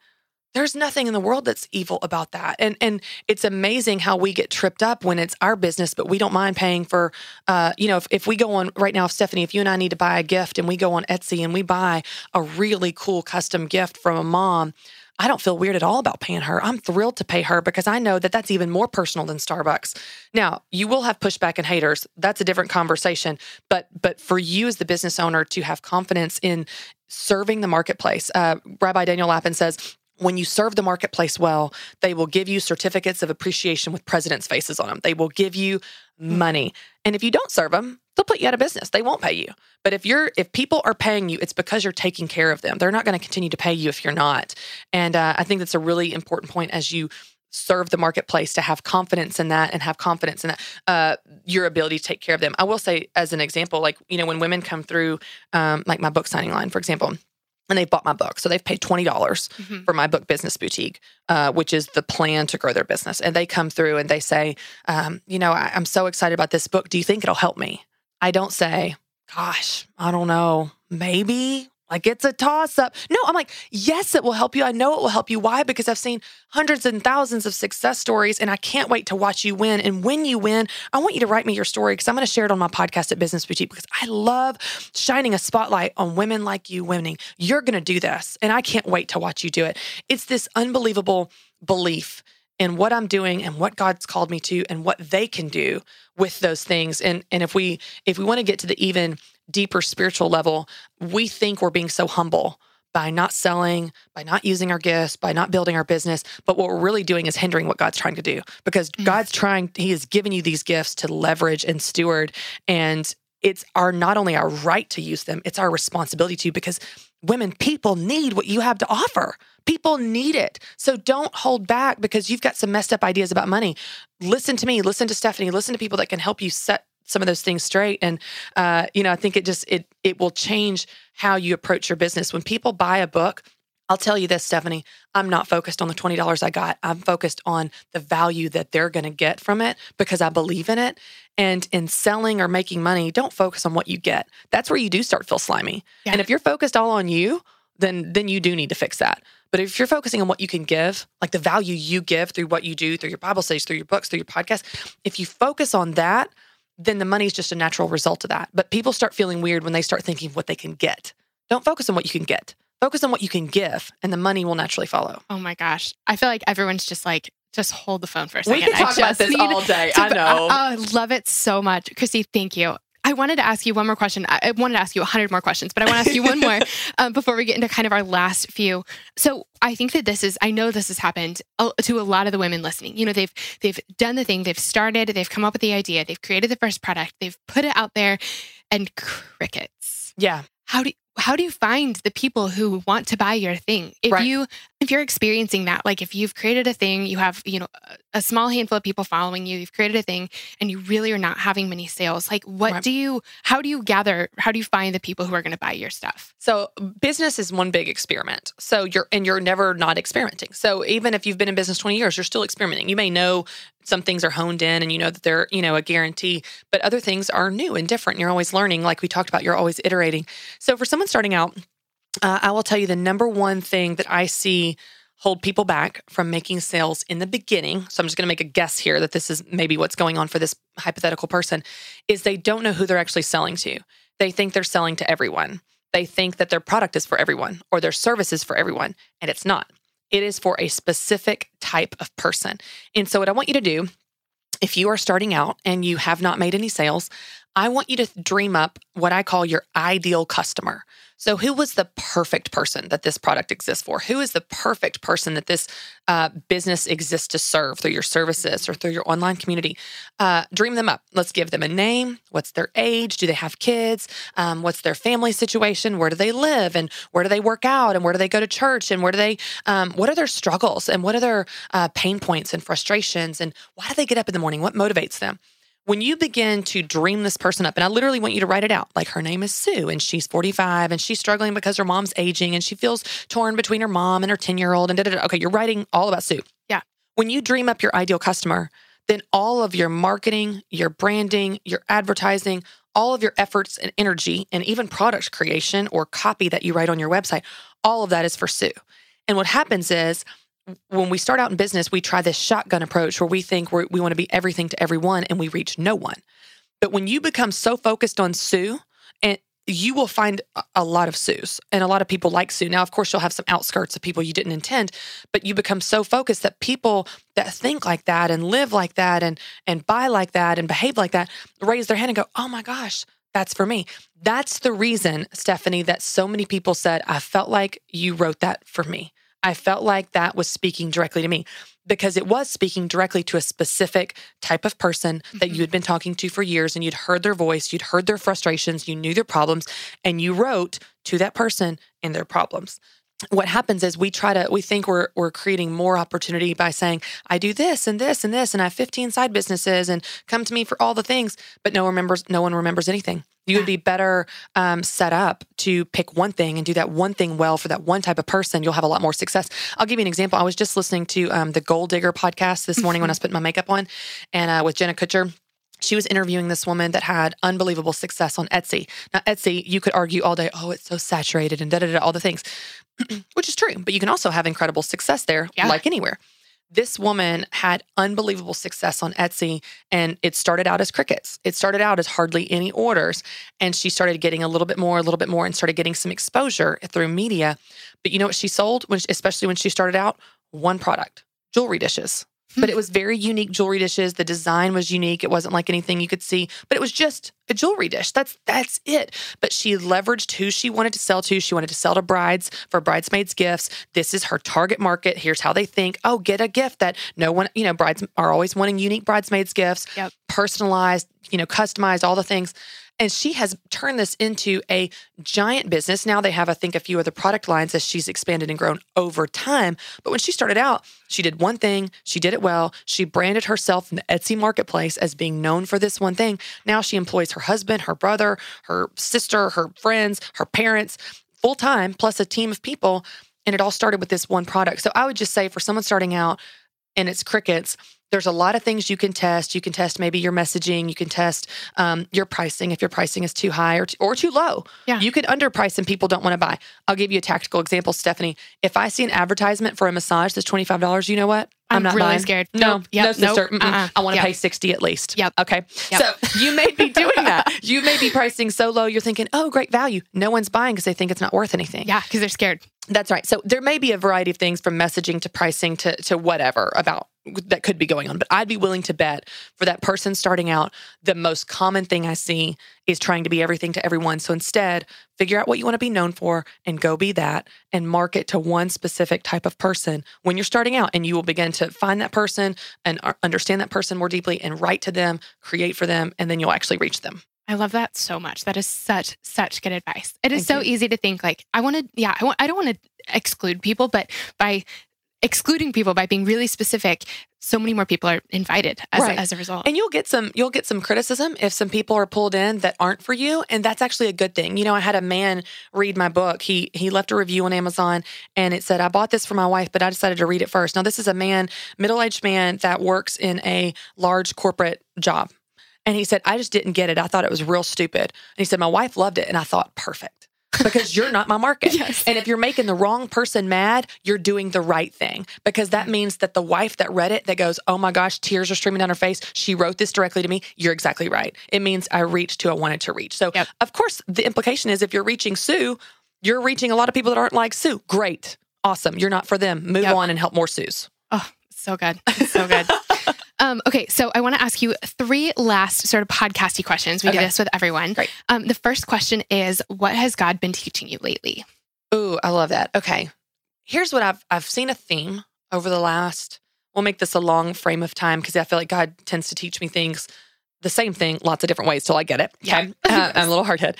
there's nothing in the world that's evil about that. And and it's amazing how we get tripped up when it's our business, but we don't mind paying for uh, you know, if, if we go on right now, Stephanie, if you and I need to buy a gift and we go on Etsy and we buy a really cool custom gift from a mom, I don't feel weird at all about paying her. I'm thrilled to pay her because I know that that's even more personal than Starbucks. Now, you will have pushback and haters. That's a different conversation. But but for you as the business owner to have confidence in serving the marketplace, uh, Rabbi Daniel Lapin says when you serve the marketplace well, they will give you certificates of appreciation with presidents' faces on them. They will give you money. And if you don't serve them, they'll put you out of business. They won't pay you. But if you're if people are paying you, it's because you're taking care of them. They're not going to continue to pay you if you're not. And uh, I think that's a really important point as you serve the marketplace to have confidence in that and have confidence in that uh, your ability to take care of them. I will say, as an example, like you know, when women come through, um, like my book signing line, for example and they've bought my book. So they've paid $20 Mhm. for my book Business Boutique, uh, which is the plan to grow their business. And they come through and they say, um, you know, I, I'm so excited about this book. Do you think it'll help me? I don't say, gosh, I don't know, maybe. Like it's a toss up. No, I'm like, yes, it will help you. I know it will help you. Why? Because I've seen hundreds and thousands of success stories and I can't wait to watch you win. And when you win, I want you to write me your story because I'm going to share it on my podcast at Business Boutique because I love shining a spotlight on women like you winning. You're going to do this and I can't wait to watch you do it. It's this unbelievable belief in what I'm doing and what God's called me to and what they can do with those things. And and if we if we want to get to the even deeper spiritual level, we think we're being so humble by not selling, by not using our gifts, by not building our business. But what we're really doing is hindering what God's trying to do because mm. God's trying, He has given you these gifts to leverage and steward. And it's our not only our right to use them, it's our responsibility to because women, people need what you have to offer. People need it. So don't hold back because you've got some messed up ideas about money. Listen to me, listen to Stephanie, listen to people that can help you set some of those things straight. And uh, you know i think it just it it will change how you approach your business. When people buy a book i'll tell you this stephanie i'm not focused on the $20 i got. I'm focused on the value that they're going to get from it because i believe in it. And in selling or making money don't focus on what you get. That's where you do start feel slimy. Yeah. and if you're focused all on you then then you do need to fix that. But if you're focusing on what you can give like the value you give through what you do through your bible studies through your books through your podcast if you focus on that then the money's just a natural result of that. But people start feeling weird when they start thinking what they can get. Don't focus on what you can get. Focus on what you can give, and the money will naturally follow. Oh my gosh. I feel like everyone's just like, just hold the phone for a second. We could talk I about this all day. to- I know. Oh, I love it so much. Christy, thank you. I wanted to ask you one more question. I wanted to ask you 100 more questions, but I want to ask you one more um, before we get into kind of our last few. So I think that this is, I know this has happened uh, to a lot of the women listening. You know, they've they've done the thing, they've started, they've come up with the idea, they've created the first product, they've put it out there, and crickets. Yeah. How do how do you find the people who want to buy your thing? If Right. you if you're experiencing that, like if you've created a thing, you have, you know, a- small handful of people following you, you've created a thing and you really are not having many sales. Like what Right. do you how do you gather how do you find the people who are going to buy your stuff? So business is one big experiment. So you're and you're never not experimenting. So even if you've been in business 20 years, you're still experimenting. You may know some things are honed in and you know that they're, you know, a guarantee, but other things are new and different. You're always learning like we talked about, you're always iterating. So for someone starting out, uh, I will tell you the number one thing that I see hold people back from making sales in the beginning. So I'm just going to make a guess here that this is maybe what's going on for this hypothetical person is they don't know who they're actually selling to. They think they're selling to everyone. They think that their product is for everyone or their service is for everyone, and it's not. It is for a specific type of person. And so what I want you to do if you are starting out and you have not made any sales, I want you to dream up what I call your ideal customer. So, who was the perfect person that this product exists for? Who is the perfect person that this uh, business exists to serve through your services or through your online community? Uh, dream them up. Let's give them a name. What's their age? Do they have kids? Um, what's their family situation? Where do they live? And where do they work out? And where do they go to church? And where do they? Um, what are their struggles? And what are their uh, pain points and frustrations? And why do they get up in the morning? What motivates them? When you begin to dream this person up, and I literally want you to write it out, like her name is Sue and she's 45 and she's struggling because her mom's aging and she feels torn between her mom and her 10 year old and da da da. Okay, you're writing all about Sue. Yeah. When you dream up your ideal customer, then all of your marketing, your branding, your advertising, all of your efforts and energy, and even product creation or copy that you write on your website, all of that is for Sue. And what happens is, when we start out in business, we try this shotgun approach where we think we're, we want to be everything to everyone and we reach no one. But when you become so focused on Sue, and you will find a- a lot of Sues and a lot of people like Sue. Now, of course, you'll have some outskirts of people you didn't intend, but you become so focused that people that think like that and live like that and and buy like that and behave like that raise their hand and go, "Oh my gosh, that's for me." That's the reason, Stephanie, that so many people said, "I felt like you wrote that for me." I felt like that was speaking directly to me because it was speaking directly to a specific type of person that you mm-hmm. had been talking to for years and you'd heard their voice, you'd heard their frustrations, you knew their problems, and you wrote to that person and their problems. What happens is we try to we think we're we're creating more opportunity by saying I do this and this and this and I have 15 side businesses and come to me for all the things but no one remembers no one remembers anything you would be better um, set up to pick one thing and do that one thing well for that one type of person you'll have a lot more success I'll give you an example I was just listening to um, the Goal Digger podcast this morning when I was putting my makeup on and uh, with Jenna Kutcher she was interviewing this woman that had unbelievable success on Etsy. Now, Etsy, you could argue all day, oh, it's so saturated and da da da, all the things, which is true. But you can also have incredible success there, Yeah. like anywhere. This woman had unbelievable success on Etsy, and it started out as crickets. It started out as hardly any orders, and she started getting a little bit more, a little bit more, and started getting some exposure through media. But you know what she sold, when, especially when she started out? One product jewelry dishes but it was very unique jewelry dishes. The design was unique. It wasn't like anything you could see, but it was just a jewelry dish. That's that's it. But she leveraged who she wanted to sell to. She wanted to sell to brides for bridesmaids gifts. This is her target market. Here's how they think. Oh, get a gift that no one, you know, brides are always wanting unique bridesmaids gifts, Yep. personalized, you know, customized, all the things. And she has turned this into a giant business. Now they have, I think, a few other product lines as she's expanded and grown over time. But when she started out, she did one thing, she did it well. She branded herself in the Etsy marketplace as being known for this one thing. Now she employs her husband, her brother, her sister, her friends, her parents full time, plus a team of people. And it all started with this one product. So I would just say for someone starting out and it's crickets, there's a lot of things you can test. You can test maybe your messaging. You can test um, your pricing if your pricing is too high or, t- or too low. Yeah. You could underprice and people don't want to buy. I'll give you a tactical example, Stephanie. If I see an advertisement for a massage that's $25, you know what? I'm not really buying. scared. No, Nope. Yep. no, sister. Nope. Uh-uh. I want to Yep. pay 60 at least. Yep. Okay. Yep. So you may be doing that. You may be pricing so low, you're thinking, oh, great value. No one's buying because they think it's not worth anything. Yeah, because they're scared. That's right. So there may be a variety of things from messaging to pricing to to whatever about that could be going on. But I'd be willing to bet for that person starting out, the most common thing I see is trying to be everything to everyone. So instead, figure out what you want to be known for and go be that and market to one specific type of person when you're starting out. And you will begin to find that person and understand that person more deeply and write to them, create for them, and then you'll actually reach them. I love that so much. That is such such good advice. It is Thank so you. easy to think like I want to. Yeah, I want. I don't want to exclude people, but by excluding people by being really specific, so many more people are invited as, Right. a, as a result. And you'll get some you'll get some criticism if some people are pulled in that aren't for you and that's actually a good thing. You know, I had a man read my book. He he left a review on Amazon and it said I bought this for my wife but I decided to read it first. Now this is a man, middle-aged man that works in a large corporate job. And he said I just didn't get it. I thought it was real stupid. And he said my wife loved it and I thought perfect. Because you're not my market. Yes. And if you're making the wrong person mad, you're doing the right thing. Because that means that the wife that read it that goes, Oh my gosh, tears are streaming down her face. She wrote this directly to me. You're exactly right. It means I reached who I wanted to reach. So, Yep. of course, the implication is if you're reaching Sue, you're reaching a lot of people that aren't like Sue. Great. Awesome. You're not for them. Move Yep. on and help more Sues. Oh, so good. So good. um, okay, so I want to ask you three last sort of podcasty questions. We do this with everyone. Great. Um, the first question is What has God been teaching you lately? Ooh, I love that. Okay. Here's what I've I've seen a theme over the last we'll make this a long frame of time because I feel like God tends to teach me things the same thing lots of different ways till I get it. Okay. Uh, I'm a little hard head.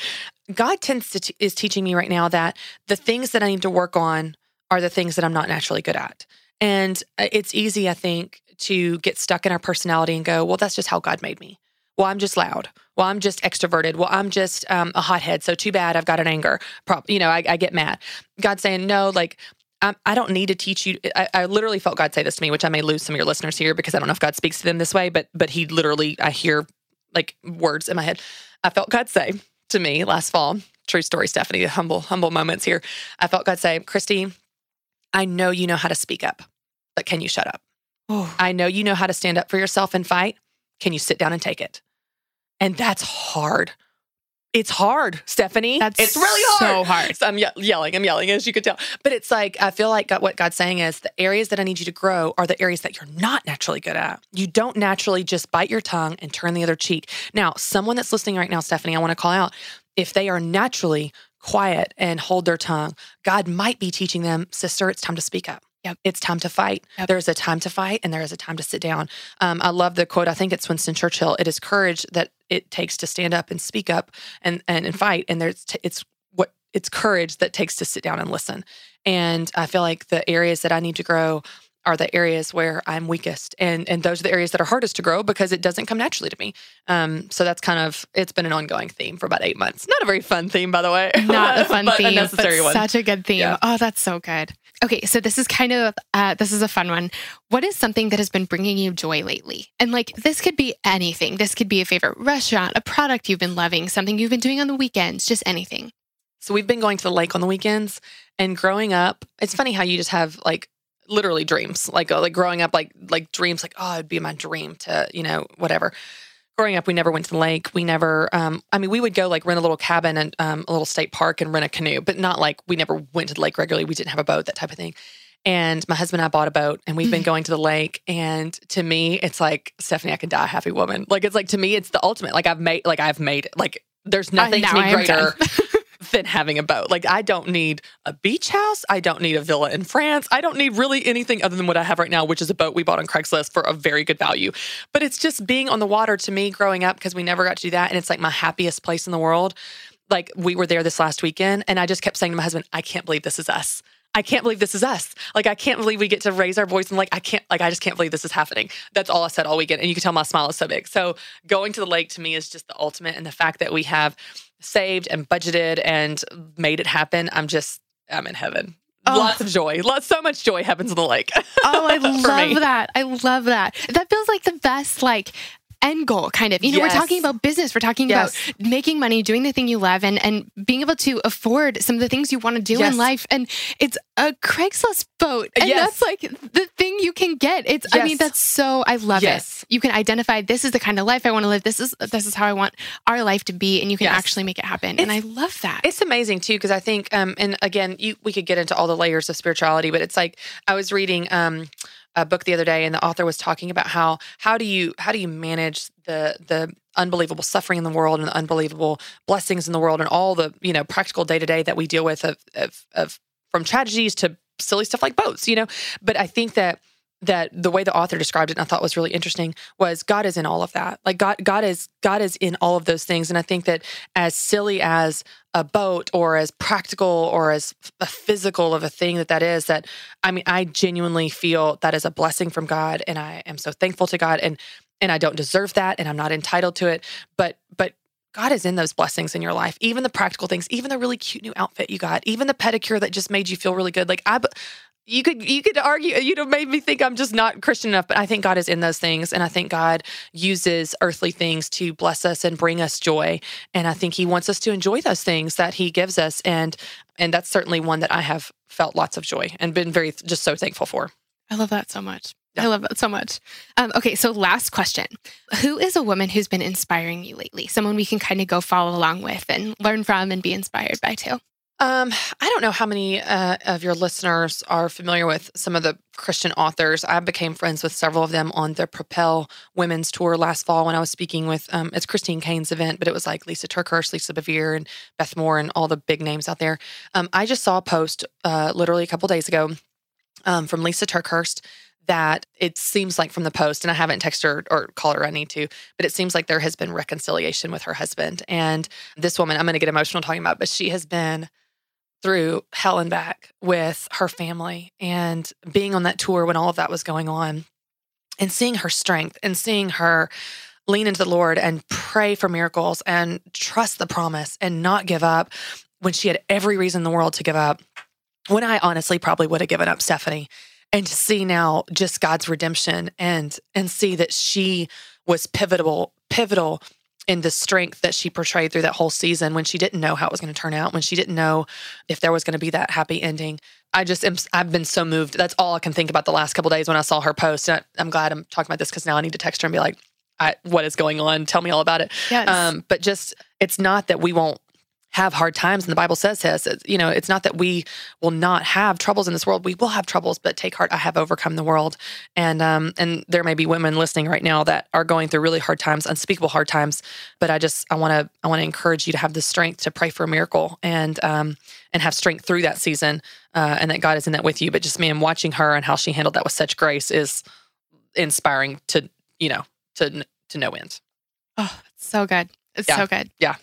God tends to t- is teaching me right now that the things that I need to work on are the things that I'm not naturally good at. And uh, it's easy, I think, to get stuck in our personality and go, well, that's just how God made me. Well, I'm just loud. Well, I'm just extroverted. Well, I'm just um, a hothead. So too bad I've got an anger. Prop, you know, I, I get mad. God's saying, no, like, I, I don't need to teach you. I, I literally felt God say this to me, which I may lose some of your listeners here because I don't know if God speaks to them this way, but but He literally, I hear like words in my head. I felt God say to me last fall. True story, Stephanie. Humble, humble moments here. I felt God say, Christy, I know you know how to speak up, but can you shut up? Oh, I know you know how to stand up for yourself and fight. Can you sit down and take it? And that's hard. It's hard, Stephanie. That's it's really hard. so hard. So I'm ye- yelling. I'm yelling, as you could tell. But it's like I feel like God, what God's saying is the areas that I need you to grow are the areas that you're not naturally good at. You don't naturally just bite your tongue and turn the other cheek. Now, someone that's listening right now, Stephanie, I want to call out if they are naturally quiet and hold their tongue, God might be teaching them, sister, it's time to speak up. Yep. It's time to fight. Yep. There's a time to fight and there is a time to sit down. Um, I love the quote. I think it's Winston Churchill. It is courage that it takes to stand up and speak up and and, and fight. And there's t- it's what it's courage that takes to sit down and listen. And I feel like the areas that I need to grow are the areas where I'm weakest, and and those are the areas that are hardest to grow because it doesn't come naturally to me. Um, so that's kind of it's been an ongoing theme for about eight months. Not a very fun theme, by the way. Not a fun but theme, a necessary but one. such a good theme. Yeah. Oh, that's so good. Okay, so this is kind of uh, this is a fun one. What is something that has been bringing you joy lately? And like this could be anything. This could be a favorite restaurant, a product you've been loving, something you've been doing on the weekends, just anything. So we've been going to the lake on the weekends, and growing up, it's funny how you just have like literally dreams, like uh, like growing up, like like dreams, like oh, it'd be my dream to you know whatever. Growing up, we never went to the lake. We never, um, I mean, we would go like rent a little cabin and um, a little state park and rent a canoe, but not like we never went to the lake regularly. We didn't have a boat, that type of thing. And my husband and I bought a boat and we've been going to the lake. And to me, it's like, Stephanie, I can die a happy woman. Like, it's like, to me, it's the ultimate. Like, I've made, like, I've made it. Like, there's nothing to me greater. than having a boat. Like, I don't need a beach house. I don't need a villa in France. I don't need really anything other than what I have right now, which is a boat we bought on Craigslist for a very good value. But it's just being on the water to me growing up because we never got to do that. And it's like my happiest place in the world. Like, we were there this last weekend, and I just kept saying to my husband, I can't believe this is us. I can't believe this is us. Like, I can't believe we get to raise our voice and like, I can't, like, I just can't believe this is happening. That's all I said all weekend. And you can tell my smile is so big. So going to the lake to me is just the ultimate. And the fact that we have saved and budgeted and made it happen, I'm just, I'm in heaven. Oh. Lots of joy. Lots, so much joy happens in the lake. Oh, I me. love that. I love that. That feels like the best like end goal kind of. You know, Yes. we're talking about business, we're talking Yes. about making money, doing the thing you love and and being able to afford some of the things you want to do Yes. in life and it's a Craigslist boat. And that's like the thing you can get. It's I mean that's so I love it. You can identify this is the kind of life I want to live. This is this is how I want our life to be and you can actually make it happen. and I love that. It's amazing too because I think, um, and again, you we could get into all the layers of spirituality, but it's like I was reading um, a book the other day, and the author was talking about how how do you how do you manage the the unbelievable suffering in the world and the unbelievable blessings in the world and all the you know practical day to day that we deal with of, of of from tragedies to silly stuff like boats, you know. But I think that that the way the author described it and I thought was really interesting was God is in all of that. Like God God is God is in all of those things and I think that as silly as a boat or as practical or as a physical of a thing that that is that I mean I genuinely feel that is a blessing from God and I am so thankful to God and and I don't deserve that and I'm not entitled to it but but God is in those blessings in your life, even the practical things, even the really cute new outfit you got, even the pedicure that just made you feel really good. Like I, you could you could argue you'd have made me think I'm just not Christian enough, but I think God is in those things, and I think God uses earthly things to bless us and bring us joy, and I think He wants us to enjoy those things that He gives us, and and that's certainly one that I have felt lots of joy and been very just so thankful for. I love that so much. Yeah. I love that so much. Um, okay, so last question. Who is a woman who's been inspiring you lately? Someone we can kind of go follow along with and learn from and be inspired by too. Um, I don't know how many uh, of your listeners are familiar with some of the Christian authors. I became friends with several of them on the Propel Women's Tour last fall when I was speaking with um, it's Christine Caine's event, but it was like Lisa TerKeurst, Lisa Bevere, and Beth Moore, and all the big names out there. Um, I just saw a post uh, literally a couple days ago um, from Lisa TerKeurst that it seems like from the post, and I haven't texted her or called her, I need to, but it seems like there has been reconciliation with her husband. And this woman, I'm going to get emotional talking about, but she has been through hell and back with her family and being on that tour when all of that was going on and seeing her strength and seeing her lean into the Lord and pray for miracles and trust the promise and not give up when she had every reason in the world to give up. When I honestly probably would have given up Stephanie and to see now just God's redemption and and see that she was pivotal pivotal in the strength that she portrayed through that whole season when she didn't know how it was going to turn out when she didn't know if there was going to be that happy ending. I just am i've been so moved. That's all i can think about the last couple days when i saw her post and I, i'm glad i'm talking about this because now i need to text her and be like I, what is going on? Tell me all about it. Yes. um, but just it's not that we won't have hard times and the bible says this you know it's not that we will not have troubles in this world we will have troubles but take heart i have overcome the world and um and there may be women listening right now that are going through really hard times unspeakable hard times but i just i want to i want to encourage you to have the strength to pray for a miracle and um and have strength through that season uh, and that god is in that with you but just man watching her and how she handled that with such grace is inspiring to you know to to no end Oh, it's so good. It's Yeah. so good. Yeah.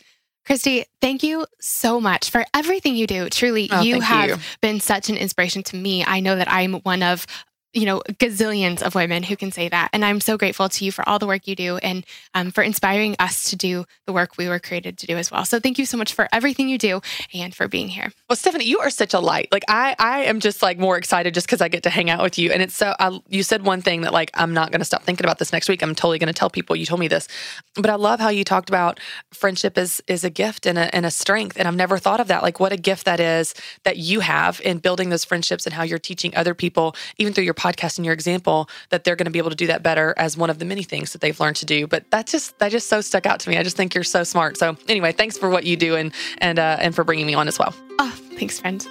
Christy, thank you so much for everything you do. Truly, Oh, you have you. been such an inspiration to me. I know that I'm one of you know gazillions of women who can say that and i'm so grateful to you for all the work you do and um, for inspiring us to do the work we were created to do as well so thank you so much for everything you do and for being here Well, Stephanie, you are such a light. Like I, I am just like more excited just because I get to hang out with you. And it's so. I, you said one thing that like I'm not going to stop thinking about this next week. I'm totally going to tell people. You told me this, but I love how you talked about friendship is is a gift and a and a strength. And I've never thought of that. Like what a gift that is that you have in building those friendships and how you're teaching other people, even through your podcast and your example, that they're going to be able to do that better as one of the many things that they've learned to do. But that just that just so stuck out to me. I just think you're so smart. So anyway, thanks for what you do and and uh, and for bringing me on as well. oh thanks friend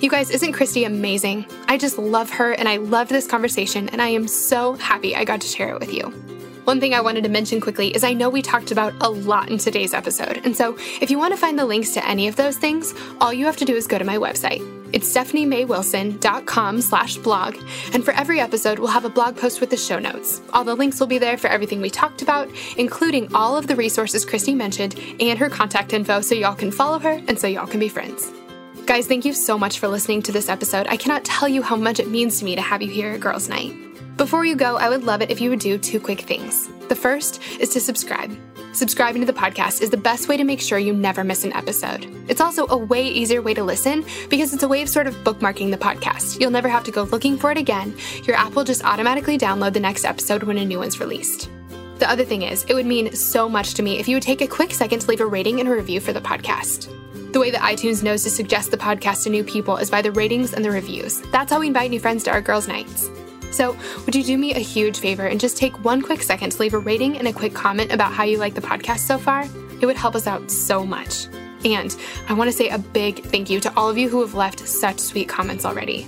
you guys, isn't Christy amazing? I just love her and I loved this conversation, and I am so happy I got to share it with you. One thing I wanted to mention quickly is I know we talked about a lot in today's episode, and so if you want to find the links to any of those things, all you have to do is go to my website. It's stephaniemaywilson.com slash blog, and for every episode, we'll have a blog post with the show notes. All the links will be there for everything we talked about, including all of the resources Christy mentioned and her contact info so y'all can follow her and so y'all can be friends. Guys, thank you so much for listening to this episode. I cannot tell you how much it means to me to have you here at Girls Night. Before you go, I would love it if you would do two quick things. The first is to subscribe. Subscribing to the podcast is the best way to make sure you never miss an episode. It's also a way easier way to listen because it's a way of sort of bookmarking the podcast. You'll never have to go looking for it again. Your app will just automatically download the next episode when a new one's released. The other thing is, it would mean so much to me if you would take a quick second to leave a rating and a review for the podcast. The way that iTunes knows to suggest the podcast to new people is by the ratings and the reviews. That's how we invite new friends to our girls' nights. So, would you do me a huge favor and just take one quick second to leave a rating and a quick comment about how you like the podcast so far? It would help us out so much. And I want to say a big thank you to all of you who have left such sweet comments already.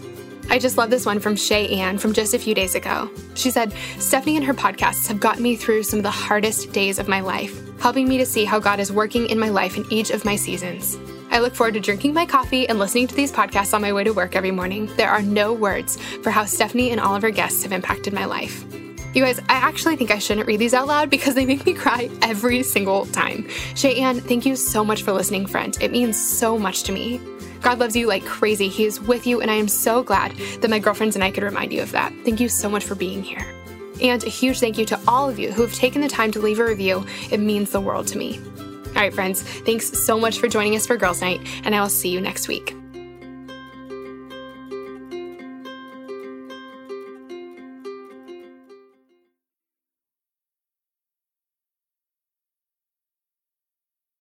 I just love this one from Shay Ann from just a few days ago. She said, Stephanie and her podcasts have gotten me through some of the hardest days of my life, helping me to see how God is working in my life in each of my seasons. I look forward to drinking my coffee and listening to these podcasts on my way to work every morning. There are no words for how Stephanie and all of her guests have impacted my life. You guys, I actually think I shouldn't read these out loud because they make me cry every single time. Shay Ann, thank you so much for listening, friend. It means so much to me. God loves you like crazy. He is with you, and I am so glad that my girlfriends and I could remind you of that. Thank you so much for being here. And a huge thank you to all of you who have taken the time to leave a review. It means the world to me. All right, friends, thanks so much for joining us for Girls Night, and I will see you next week.